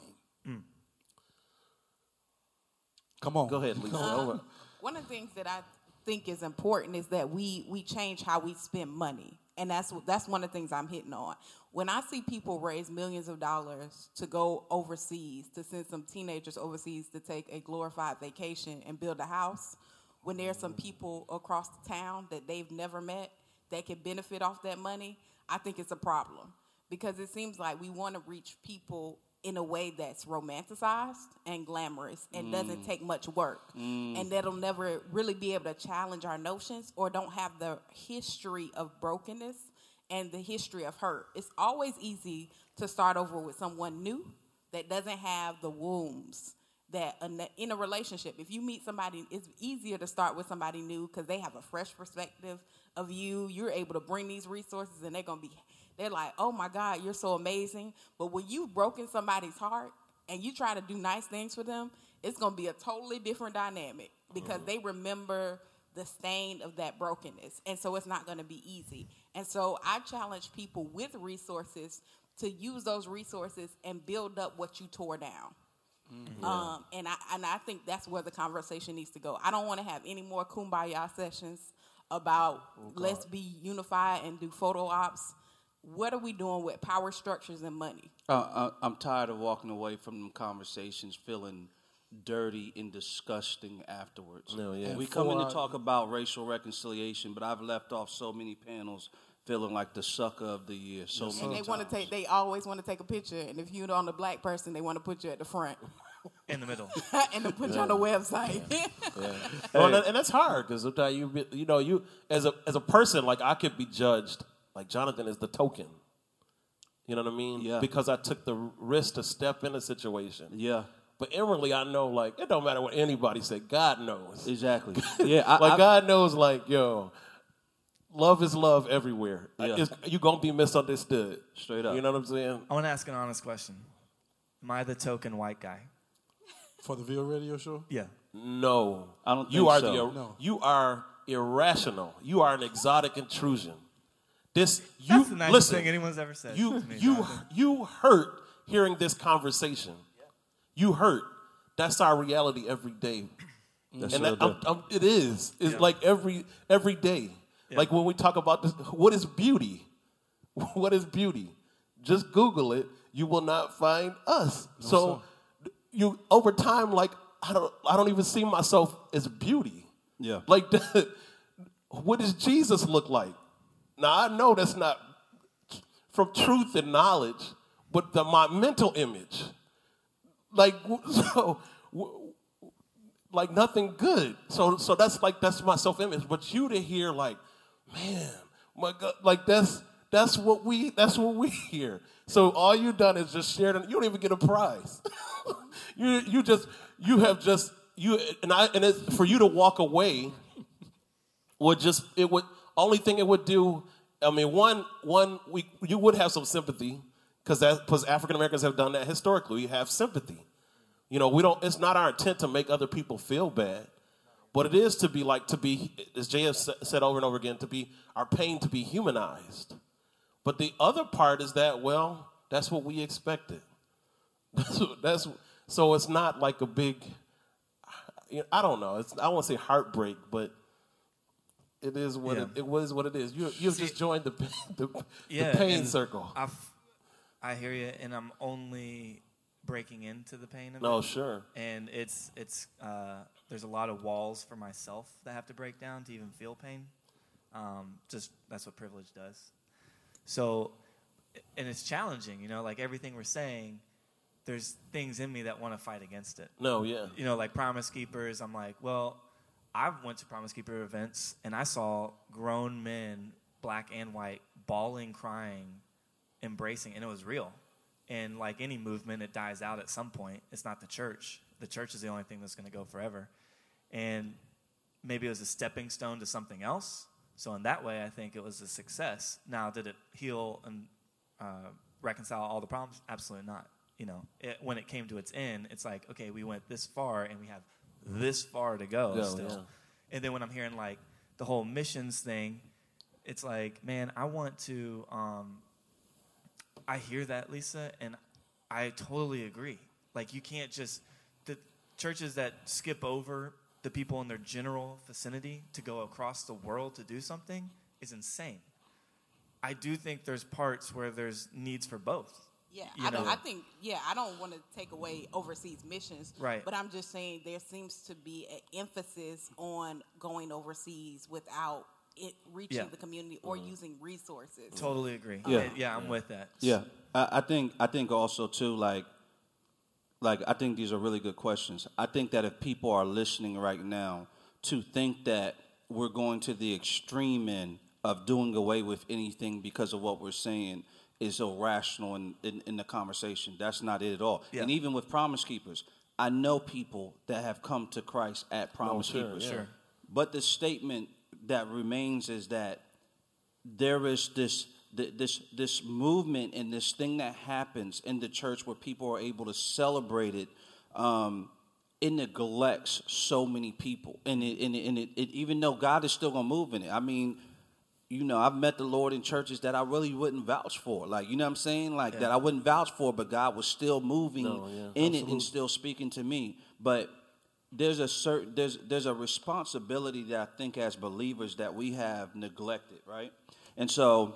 Come on, Go ahead, Lisa. [LAUGHS] One of the things that I think is important is that we we change how we spend money, and that's that's one of the things I'm hitting on. When I see people raise millions of dollars to go overseas to send some teenagers overseas to take a glorified vacation and build a house, when there's some people across the town that they've never met that can benefit off that money, I think it's a problem because it seems like we want to reach people in a way that's romanticized and glamorous and doesn't mm. take much work. Mm. And that'll never really be able to challenge our notions or don't have the history of brokenness and the history of hurt. It's always easy to start over with someone new that doesn't have the wounds that in a relationship. If you meet somebody it's easier to start with somebody new because they have a fresh perspective of you. You're able to bring these resources and they're going to be they're like oh my god you're so amazing. But when you've broken somebody's heart and you try to do nice things for them it's going to be a totally different dynamic because they remember the stain of that brokenness and so it's not going to be easy. And so i challenge people with resources to use those resources and build up what you tore down. Um, and I and I think that's where the conversation needs to go. I don't want to have any more kumbaya sessions about let's be unified and do photo ops. What are we doing with power structures and money? Uh, I, I'm tired of walking away from them conversations feeling dirty and disgusting afterwards. No, yeah. We come in to talk about racial reconciliation, but I've left off so many panels feeling like the sucker of the year. So And many they want to take. They always want to take a picture, and if you're on the black person, they want to put you at the front [LAUGHS] in the middle. [LAUGHS] and then put you on the website. [LAUGHS] Well, and, and that's hard because sometimes you, you know you as a as a person like I could be judged like Jonathan is the token. You know what I mean? Yeah. Because I took the risk to step in a situation. Yeah, But inwardly, I know like it don't matter what anybody say. God knows. exactly. [LAUGHS] Yeah, I, like I- God knows, like yo, love is love everywhere. Yeah. It's, you gonna be misunderstood. Straight up. You know what I'm saying? I want to ask an honest question. Am I the token white guy? for the Ville Radio Show. Yeah. No, I don't You think are so. the No. you are irrational. You are an exotic intrusion. This you That's the nicest listen. thing anyone's ever said. you to me, you Jonathan. you hurt hearing this conversation. You hurt. That's our reality every day. [CLEARS THROAT] That's and real that, um, I'm. I'm- um, it is. It's Yeah. like every every day. Like when we talk about this, what is beauty? [LAUGHS] What is beauty? Just Google it. You will not find us. so you over time, like I don't I don't even see myself as beauty. Yeah. Like [LAUGHS] what does Jesus look like? Now I know that's not from truth and knowledge, but the, my mental image. Like [LAUGHS] so like nothing good. So so that's like that's my self image. But you to hear like, man, my God, like that's that's what we that's what we hear. So all you done is just shared, you don't even get a prize. [LAUGHS] you you just you have just you and I and it's for you to walk away would just it would only thing it would do. I mean, one one we you would have some sympathy because that because African Americans have done that historically. We have sympathy. You know, we don't. It's not our intent to make other people feel bad, but it is to be like to be, as Jay said over and over again, to be our pain to be humanized. But the other part is that well, that's what we expected. [LAUGHS] That's that's so it's not like a big. you know, I don't know. It's I won't say heartbreak, but it is what Yeah. it, it was what it is. You you've just joined [LAUGHS] the the, Yeah. the pain circle. I f- I hear you, and I'm only breaking into the pain of No, it. sure. And it's it's uh, there's a lot of walls for myself that have to break down to even feel pain. Um, just that's what privilege does. So, and it's challenging, you know, like everything we're saying. There's things in me that want to fight against it. No, yeah. you know, like Promise Keepers, I'm like, well, I went to Promise Keeper events and I saw grown men, black and white, bawling, crying, embracing, and it was real. And like any movement, it dies out at some point. It's not the church. The church is the only thing that's going to go forever. And maybe it was a stepping stone to something else. So in that way, I think it was a success. Now, did it heal and uh, reconcile all the problems? Absolutely not. You know, it, when it came to its end, it's like, okay, we went this far and we have this far to go, Go, still. yeah. And then when I'm hearing like the whole missions thing, it's like, man, I want to. Um, I hear that, Lisa, and I totally agree. Like, you can't just the churches that skip over the people in their general vicinity to go across the world to do something is insane. I do think there's parts where there's needs for both. Yeah, You I, don't. I think yeah, I don't want to take away overseas missions, Right. But I'm just saying there seems to be an emphasis on going overseas without it reaching Yeah. the community or using resources. Totally agree. Yeah. Uh, yeah, I'm with that. Yeah, I, I think I think also too like like I think these are really good questions. I think that if people are listening right now to think that we're going to the extreme end of doing away with anything because of what we're saying is irrational in, in, in the conversation. That's not it at all. Yeah. And even with Promise Keepers, I know people that have come to Christ at Promise sure, Keepers. Sure. But the statement that remains is that there is this this this movement and this thing that happens in the church where people are able to celebrate it. Um, it neglects so many people, and it, and, it, and it, it, even though God is still gonna move in it. I mean, you know, I've met the Lord in churches that I really wouldn't vouch for. Like, you know what I'm saying? Like that I wouldn't vouch for, but God was still moving No, yeah, in it and still speaking to me. But there's a certain there's there's a responsibility that I think as believers that we have neglected, right? And so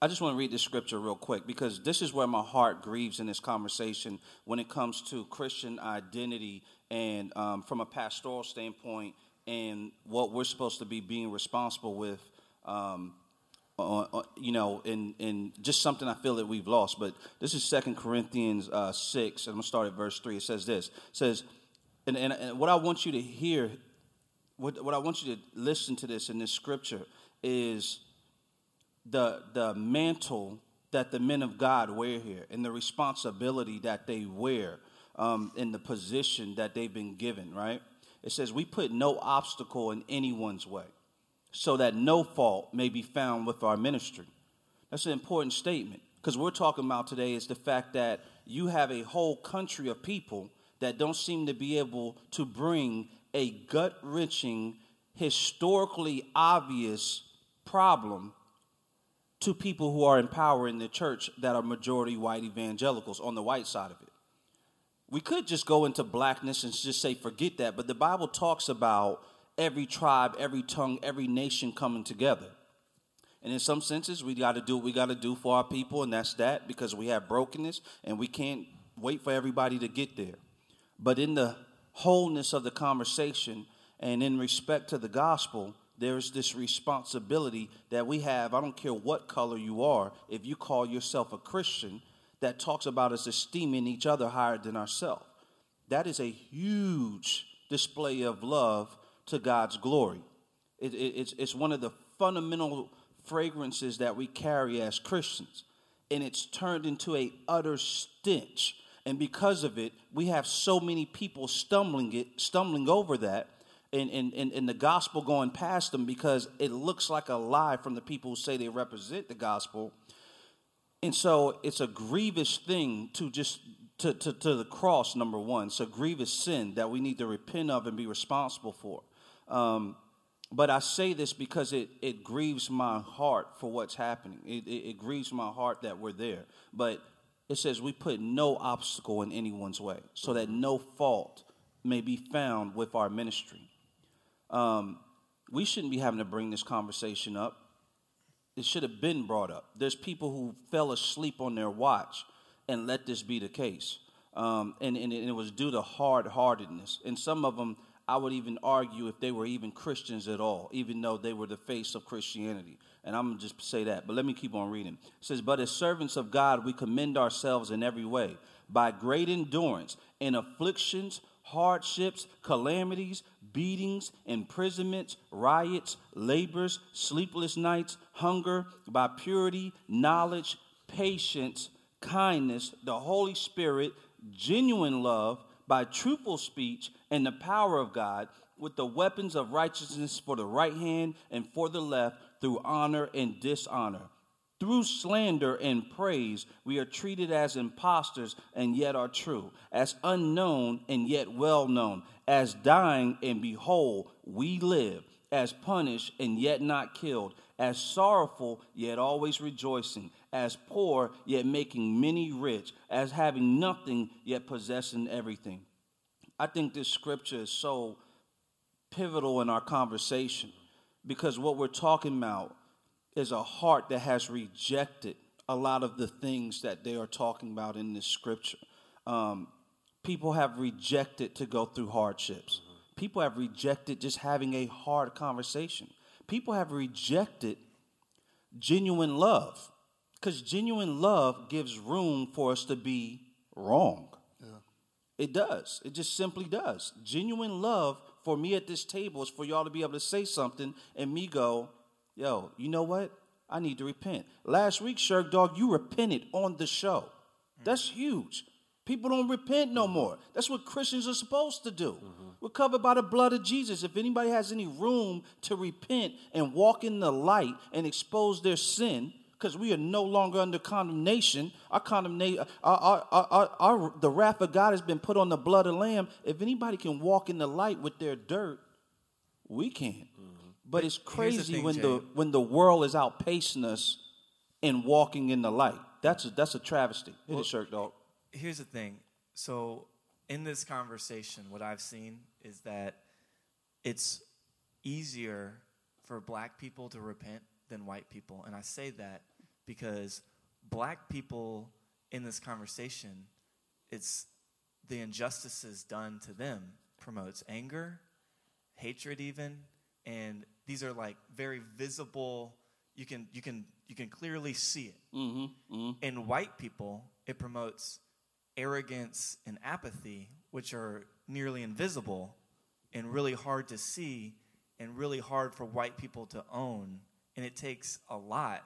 I just want to read this scripture real quick because this is where my heart grieves in this conversation when it comes to Christian identity and um, from a pastoral standpoint and what we're supposed to be being responsible with. Um, on, on- you know, in, in just something I feel that we've lost. But this is Second Corinthians uh, 6, and I'm going to start at verse 3. It says this. It says, and, and, and what I want you to hear, what, what I want you to listen to this in this scripture is the the mantle that the men of God wear here and the responsibility that they wear um, in the position that they've been given, right? It says, We put no obstacle in anyone's way so that no fault may be found with our ministry. That's an important statement because we're talking about today is the fact that you have a whole country of people that don't seem to be able to bring a gut wrenching, historically obvious problem to people who are in power in the church that are majority white evangelicals on the white side of it. We could just go into blackness and just say, forget that, but the Bible talks about every tribe, every tongue, every nation coming together. And in some senses, we got to do what we got to do for our people, and that's that because we have brokenness and we can't wait for everybody to get there. But in the wholeness of the conversation and in respect to the gospel, there's this responsibility that we have. I don't care what color you are, if you call yourself a Christian, that talks about us esteeming each other higher than ourselves. That is a huge display of love to God's glory. It, it, it's, it's one of the fundamental fragrances that we carry as Christians. And it's turned into a utter stench. And because of it, we have so many people stumbling it, stumbling over that and, and, and, and the gospel going past them because it looks like a lie from the people who say they represent the gospel. And so it's a grievous thing to just to, to, to the cross, number one. It's a grievous sin that we need to repent of and be responsible for. Um, but I say this because it, it grieves my heart for what's happening. It, it, it grieves my heart that we're there. But it says we put no obstacle in anyone's way so that no fault may be found with our ministry. Um, we shouldn't be having to bring this conversation up. It should have been brought up. There's people who fell asleep on their watch and let this be the case. Um, and, and, it was due to hard heartedness. And some of them, I would even argue if they were even Christians at all, even though they were the face of Christianity. And I'm going to just say that. But let me keep on reading. It says, But as servants of God, we commend ourselves in every way by great endurance in afflictions, hardships, calamities, beatings, imprisonments, riots, labors, sleepless nights, hunger, by purity, knowledge, patience, kindness, the Holy Spirit, genuine love, by truthful speech, and the power of God, with the weapons of righteousness for the right hand and for the left, through honor and dishonor. Through slander and praise, we are treated as impostors and yet are true, as unknown and yet well known, as dying and behold, we live, as punished and yet not killed, as sorrowful yet always rejoicing, as poor yet making many rich, as having nothing yet possessing everything. I think this scripture is so pivotal in our conversation because what we're talking about is a heart that has rejected a lot of the things that they are talking about in this scripture. Um, people have rejected to go through hardships. People have rejected just having a hard conversation. People have rejected genuine love because genuine love gives room for us to be wrong. It does. It just simply does. Genuine love for me at this table is for y'all to be able to say something and me go, yo, you know what? I need to repent. Last week, Shirk Dog, you repented on the show. Mm. That's huge. People don't repent no mm-hmm. more. That's what Christians are supposed to do. Mm-hmm. We're covered by the blood of Jesus. If anybody has any room to repent and walk in the light and expose their sin, because we are no longer under condemnation. Our condemnation, our, our, our, the wrath of God has been put on the blood of Lamb. If anybody can walk in the light with their dirt, we can. Mm-hmm. But it's here's the crazy thing, when Jay. the when the world is outpacing us in walking in the light. That's a, that's a travesty. Hit it, Shirk Dog. Here's the thing. So in this conversation, what I've seen is that it's easier for black people to repent than white people. And I say that because black people in this conversation, it's the injustices done to them promotes anger, hatred even, and these are like very visible you can you can you can clearly see it. Mm-hmm, mm-hmm. In white people, it promotes arrogance and apathy, which are nearly invisible and really hard to see and really hard for white people to own. And it takes a lot.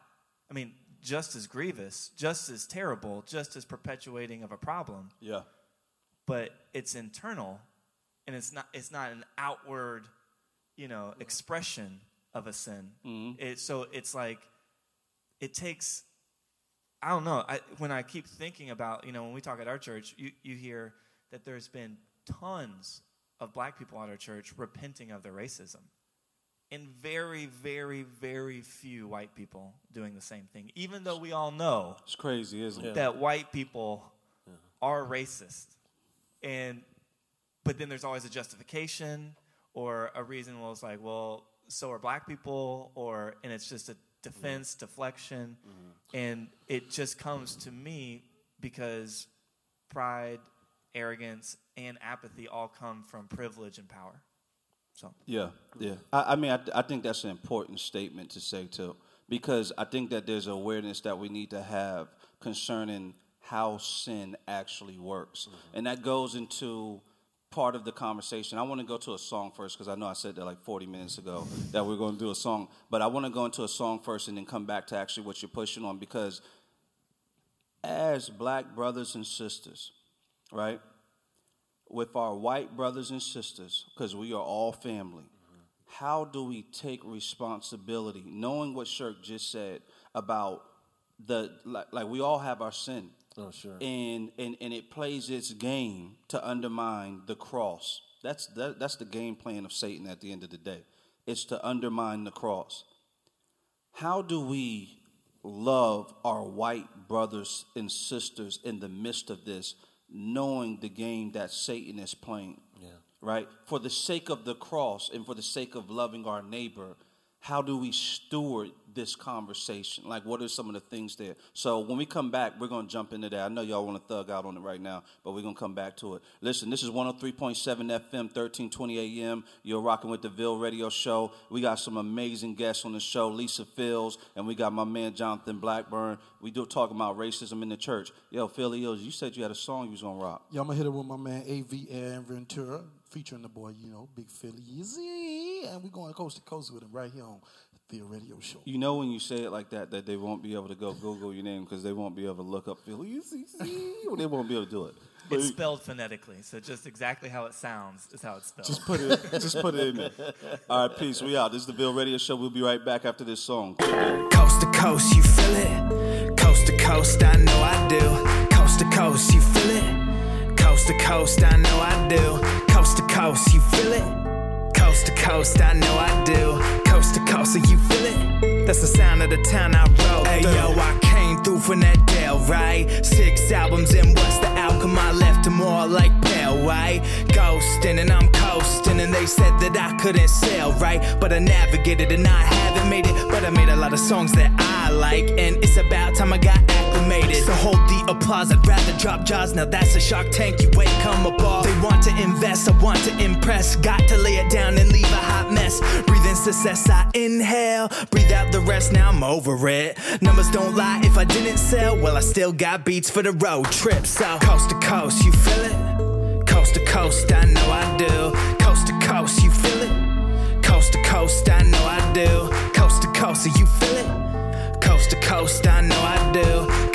I mean, just as grievous, just as terrible, just as perpetuating of a problem, Yeah. but it's internal and it's not it's not an outward, you know, expression of a sin. Mm-hmm. It, so it's like it takes I don't know. I, when I keep thinking about, you know, when we talk at our church, you, you hear that there's been tons of black people at our church repenting of their racism. And very, very, very few white people doing the same thing. Even though we all know It's crazy, isn't it? that white people are racist. And but then there's always a justification or a reason well it's like, well, so are black people or and it's just a defense, deflection. And it just comes to me because pride, arrogance, and apathy all come from privilege and power. So Yeah, yeah. I, I mean, I, I think that's an important statement to say too, because I think that there's awareness that we need to have concerning how sin actually works, mm-hmm. and that goes into part of the conversation. I want to go to a song first because I know I said that like 40 minutes ago that we are going to do a song, but I want to go into a song first and then come back to actually what you're pushing on because as black brothers and sisters, right? with our white brothers and sisters, because we are all family, how do we take responsibility, knowing what Shirk just said about the like, like we all have our sin, Oh, sure. and and and it plays its game to undermine the cross. That's that, that's the game plan of Satan at the end of the day. It's to undermine the cross. How do we love our white brothers and sisters in the midst of this, knowing the game that Satan is playing? Yeah. Right? For the sake of the cross and for the sake of loving our neighbor, how do we steward this conversation? Like, what are some of the things there? So when we come back, we're going to jump into that. I know y'all want to thug out on it right now, but we're going to come back to it. Listen, this is 103.7 FM, 1320 AM. You're rocking with the Ville Radio Show. We got some amazing guests on the show, Lisa Fields, and we got my man Jonathan Blackburn. We do talk about racism in the church. Yo, Philly Hills, you said you had a song you was going to rock. Yeah, I'm gonna hit it with my man AV Aaron Ventura, featuring the boy, you know, Big Philly Easy, and we're going coast to coast with him right here on the Radio Show. You know when you say it like that, that they won't be able to go Google your name because they won't be able to look up Philly. Easy, They won't be able to do it. But It's spelled phonetically, so just exactly how it sounds is how it's spelled. just put it, just put it in there. [LAUGHS] All right, peace. We out. This is the Ville Radio Show. We'll be right back after this song. Coast to coast, you feel it. Coast to coast, I know I do. Coast to coast, you feel it. Coast to coast, I know I do. Coast to coast, you feel it. Coast to coast, I know I do. Coast to coast, so you feel it. That's the sound of the town I wrote. Hey yo, I came through from that Dale, right? Six albums and what's the outcome? I left them all like pale white. Ghosting and I'm coasting, and they said that I couldn't sail right, but I navigated and I haven't made it. But I made a lot of songs that I like, and it's about time I got acclimated. So hold the applause, I'd rather drop jaws. Now that's a shark tank, you ain't come above. They want to invest, I want to impress. Got to lay it down and leave a hot mess. Breathe in success, I inhale. Breathe out the rest, now I'm over it. Numbers don't lie, if I didn't sell, well, I still got beats for the road trip. So, coast to coast, you feel it? Coast to coast, I know I do. Coast to coast, you feel it? Coast to coast, I know I do. Coast to coast, so you feel it? Coast to coast, I know I do.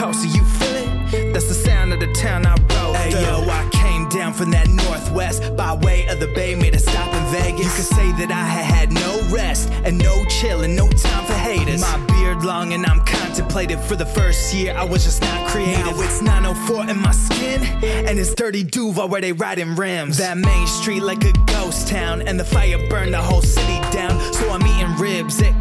Coast you feel it? That's the sound of the town I wrote. Hey yo, I came down from that northwest by way of the bay, made a stop in Vegas. You could say that I had had no rest and no chill and no time for haters. My beard long and I'm contemplative. For the first year, I was just not creative. Now it's 904 in my skin, and it's dirty Duval where they riding rims. That main street like a ghost town, and the fire burned the whole city down. So I'm eating ribs at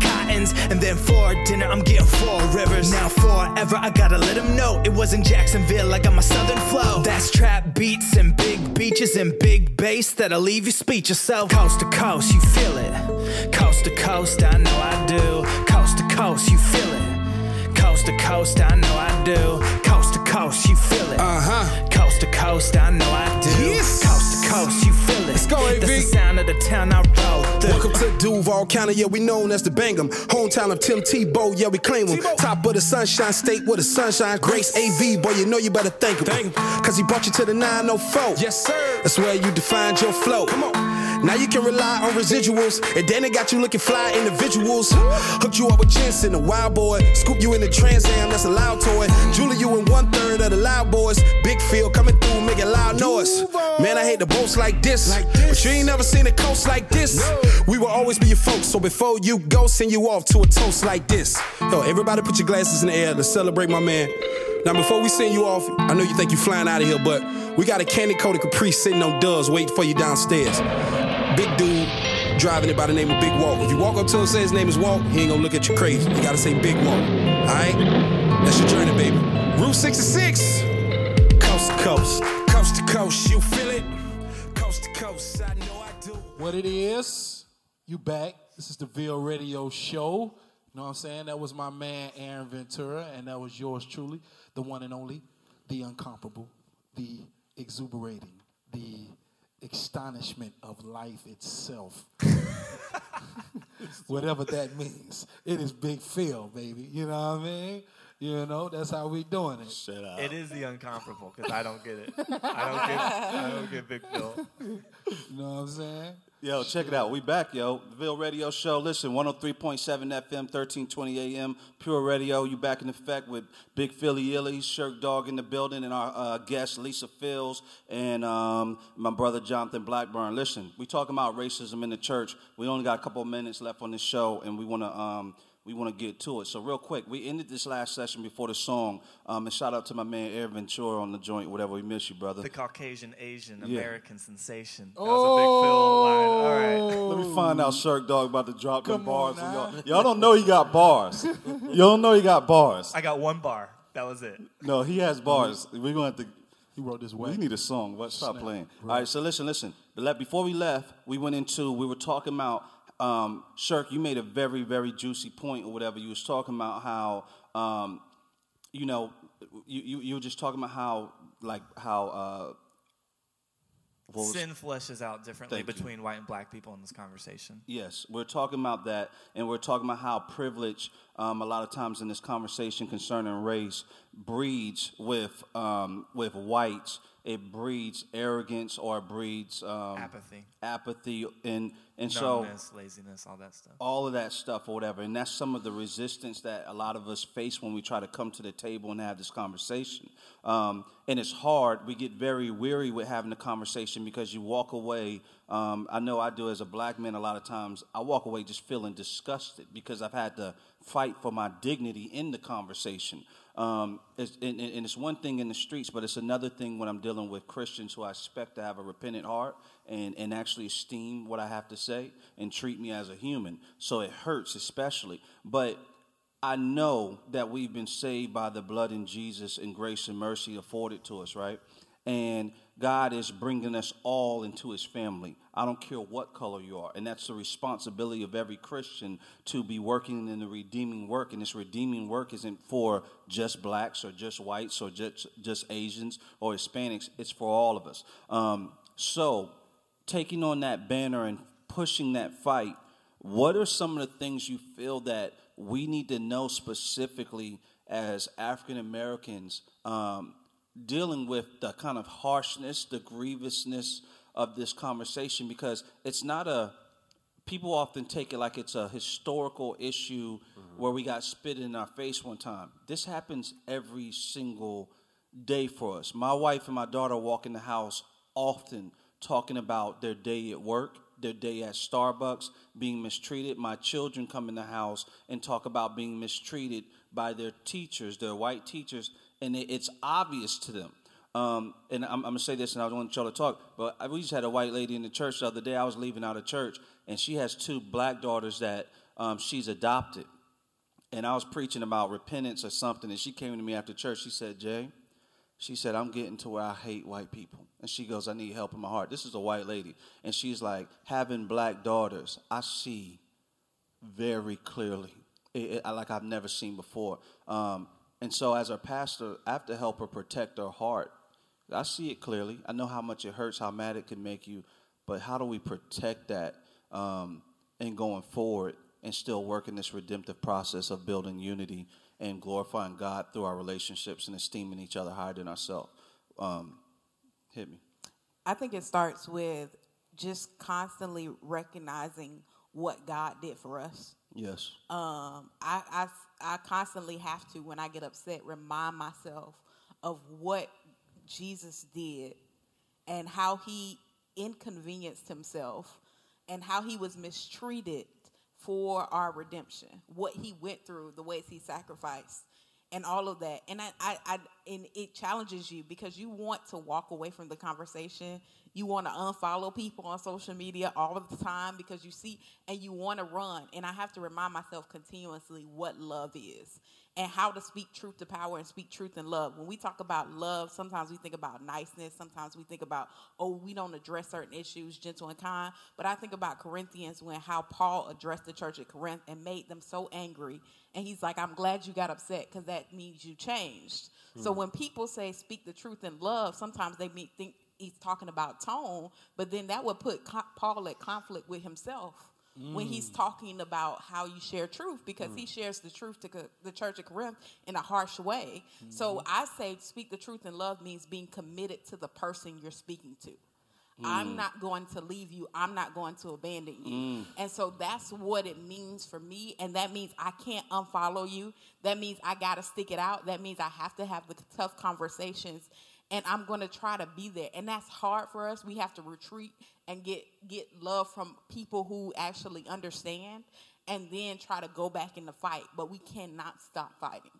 Cotton's, and then for dinner I'm getting four rivers. Now forever, I gotta let them know it wasn't Jacksonville. I got my southern flow. That's trap beats and big beaches and big bass that'll leave you speechless. So coast to coast, you feel it. Coast to coast, I know I do. Coast to coast, you feel it. Coast to coast, I know I do. Coast to coast, you feel it. Uh huh. Coast to coast, I know I do. Yes. Coast coast, you feel it. Let's go, AV. That's the sound of the town I roll through. Welcome to Duval County, yeah, we known as the Bangham. Hometown of Tim Tebow, yeah, we claim him. Top of the Sunshine State with a sunshine grace. AV, boy, you know you better thank him. Cause he brought you to the 904. Yes, sir. That's where you defined your flow. Come on. Now you can rely on residuals, and then it got you looking fly individuals. Hooked you up with Jensen, a wild boy. Scoop you in the Trans Am, that's a loud toy. Julie, you in one third of the loud boys. Big field coming through, making loud noise. Man, I hate the boats like this, but you ain't never seen a coast like this. We will always be your folks, so before you go, send you off to a toast like this. Yo, everybody put your glasses in the air to celebrate my man. Now, before we send you off, I know you think you're flying out of here, but we got a candy coated Capri sitting on doves waiting for you downstairs. Big dude driving it by the name of Big Walt. If you walk up to him and say his name is Walt, he ain't gonna look at you crazy. You gotta say Big Walt. Alright? That's your journey, baby. Route 66, coast to coast. Coast to coast, you feel it? Coast to coast, I know I do. What it is, you back. This is the Ville Radio Show. You know what I'm saying? That was my man Aaron Ventura, and that was yours truly, the one and only, the incomparable, the exuberating, the astonishment of life itself. [LAUGHS] [LAUGHS] Whatever that means. It is Big Phil, baby. You know what I mean? You know, that's how we doing it. Shut up. It is the incomparable because I don't get it. I don't get. I don't get Big Phil. [LAUGHS] You know what I'm saying? Yo, check it out. We back, yo. The Ville Radio Show. Listen, 103.7 FM, 1320 AM, Pure Radio. You back in effect with Big Philly Illy, Shirk Dog in the building, and our uh, guest, Lisa Fields, and um, my brother, Jonathan Blackburn. Listen, we talking about racism in the church. We only got a couple of minutes left on this show, and we want to... Um, we want to get to it. So real quick, we ended this last session before the song, um, and shout out to my man Aaron Ventura on the joint. Whatever we miss you, brother. The Caucasian Asian Yeah. American sensation. That was a Big Phil line. All right. Let me find out Shirk Dog about to drop them Come on bars. on y'all. y'all don't know he got bars. [LAUGHS] you don't know he got bars. I got one bar. That was it. No, he has bars. We're gonna have to. He wrote this way. We need a song. What? Stop playing. All right. So listen, listen. Before we left, we went into. We were talking about um, Shirk, you made a very, very juicy point or whatever. You was talking about how, um, you know, you, you, you were just talking about how, like, how, uh, Sin fleshes out differently Thank you. between white and black people in this conversation. Yes, we're talking about that, and we're talking about how privilege, um, a lot of times in this conversation concerning race, breeds with um, with whites. It breeds arrogance or it breeds um, Apathy. apathy, and and so laziness, all that stuff. all of that stuff or whatever. And that's some of the resistance that a lot of us face when we try to come to the table and have this conversation. Um, and it's hard. We get very weary with having the conversation because you walk away. Um, I know I do as a black man a lot of times. I walk away just feeling disgusted because I've had to fight for my dignity in the conversation. Um, it's, and, and it's one thing in the streets, but it's another thing when I'm dealing with Christians who I expect to have a repentant heart and, and actually esteem what I have to say and treat me as a human. So it hurts, especially. But I know that we've been saved by the blood in Jesus and grace and mercy afforded to us, right? And God is bringing us all into his family. I don't care what color you are. And that's the responsibility of every Christian to be working in the redeeming work. And this redeeming work isn't for just blacks or just whites or just, just Asians or Hispanics, it's for all of us. Um, so, taking on that banner and pushing that fight, what are some of the things you feel that we need to know specifically as African Americans um, dealing with the kind of harshness, the grievousness of this conversation? Because it's not a people often take it like it's a historical issue mm-hmm. where we got spit in our face one time. This happens every single day for us. My wife and my daughter walk in the house often talking about their day at work, their day at Starbucks, being mistreated. My children come in the house and talk about being mistreated by their teachers, their white teachers, and it- it's obvious to them. Um, and I'm, I'm gonna say this, and I don't want y'all to talk, but we just had a white lady in the church the other day. I was leaving out of church, and she has two black daughters that um, she's adopted. And I was preaching about repentance or something, and she came to me after church. She said, Jay, she said, I'm getting to where I hate white people. And she goes, I need help in my heart. This is a white lady. And she's like, having black daughters, I see very clearly, it, it- like I've never seen before. Um, and so, as a pastor, I have to help her protect her heart. I see it clearly. I know how much it hurts, how mad it can make you. But how do we protect that um, and going forward and still work in this redemptive process of building unity and glorifying God through our relationships and esteeming each other higher than ourselves? Um, hit me. I think it starts with just constantly recognizing what God did for us. Yes. Um, I, I, I constantly have to, when I get upset, remind myself of what Jesus did and how he inconvenienced himself and how he was mistreated for our redemption, what he went through, the ways he sacrificed, and all of that. And I, I, I and it challenges you because you want to walk away from the conversation. You want to unfollow people on social media all of the time because you see and you want to run. And I have to remind myself continuously what love is and how to speak truth to power and speak truth in love. When we talk about love, sometimes we think about niceness, sometimes we think about, oh, we don't address certain issues, gentle and kind. But I think about Corinthians when how Paul addressed the church at Corinth and made them so angry. And he's like, I'm glad you got upset because that means you changed. Hmm. So when people say speak the truth in love, sometimes they mean, think he's talking about tone, but then that would put co- Paul at conflict with himself when he's mm. talking about how you share truth because he mm. shares the truth to co- the church of Corinth in a harsh way. So mm-hmm. I say speak the truth in love means being committed to the person you're speaking to. I'm mm. not going to leave you. I'm not going to abandon you. And so that's what it means for me. And that means I can't unfollow you. That means I got to stick it out. That means I have to have the tough conversations. And I'm going to try to be there. And that's hard for us. We have to retreat and get, get love from people who actually understand and then try to go back in the fight. But we cannot stop fighting.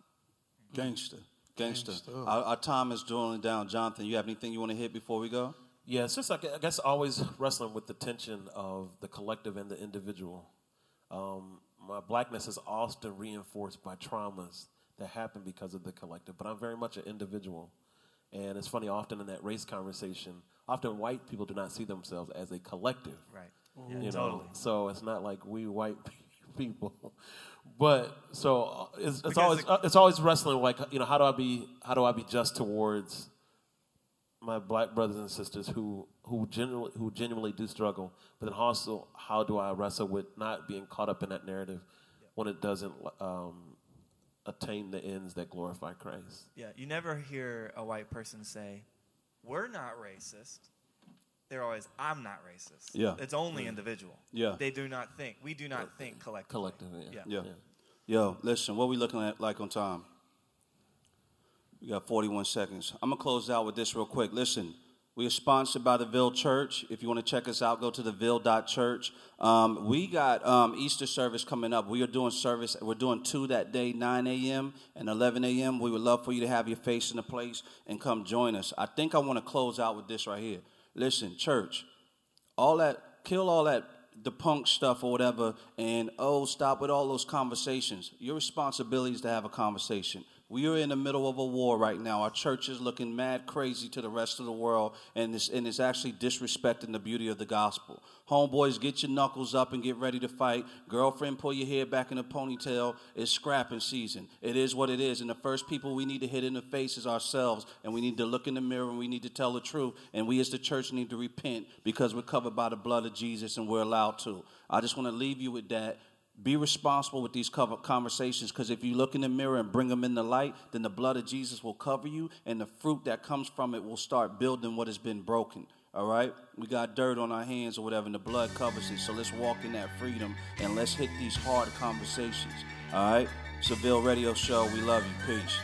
Gangster. Gangster. Our, our time is dwindling down. Jonathan, you have anything you want to hit before we go? Yeah, it's just like I guess always wrestling with the tension of the collective and the individual. Um, my blackness is often reinforced by traumas that happen because of the collective, but I'm very much an individual. And it's funny, often in that race conversation, often white people do not see themselves as a collective. Right. Yeah, you know, totally. so it's not like we white [LAUGHS] people. But so uh, it's, it's always the- uh, it's always wrestling like you know how do I be how do I be just towards my black brothers and sisters who who genuinely who genuinely do struggle, but then also how do I wrestle with not being caught up in that narrative when it doesn't um, attain the ends that glorify Christ. Yeah, you never hear a white person say, "We're not racist." They're always, "I'm not racist." Yeah. it's only mm. individual. Yeah. they do not think. We do not uh, think collectively. Collectively, yeah. Yeah. Yeah. Yo, listen, what we looking at like on time? We got 41 seconds. I'm gonna close out with this real quick. Listen, we are sponsored by the Ville Church. If you want to check us out, go to the Ville.church. Um, we got um, Easter service coming up. We are doing service. We're doing two that day, 9 a.m. and 11 a.m. We would love for you to have your face in the place and come join us. I think I want to close out with this right here. Listen, church, all that kill all that the punk stuff or whatever and oh stop with all those conversations your responsibility is to have a conversation we are in the middle of a war right now. Our church is looking mad crazy to the rest of the world and it's, and it's actually disrespecting the beauty of the gospel. Homeboys get your knuckles up and get ready to fight. Girlfriend pull your hair back in a ponytail. It's scrapping season. It is what it is and the first people we need to hit in the face is ourselves and we need to look in the mirror and we need to tell the truth and we as the church need to repent because we're covered by the blood of jesus and we're allowed to. I just want to leave you with that be responsible with these conversations because if you look in the mirror and bring them in the light then the blood of jesus will cover you and the fruit that comes from it will start building what has been broken all right? We got dirt on our hands or whatever and the blood covers it so let's walk in that freedom and let's hit these hard conversations all right? Seville radio show we love you. Peace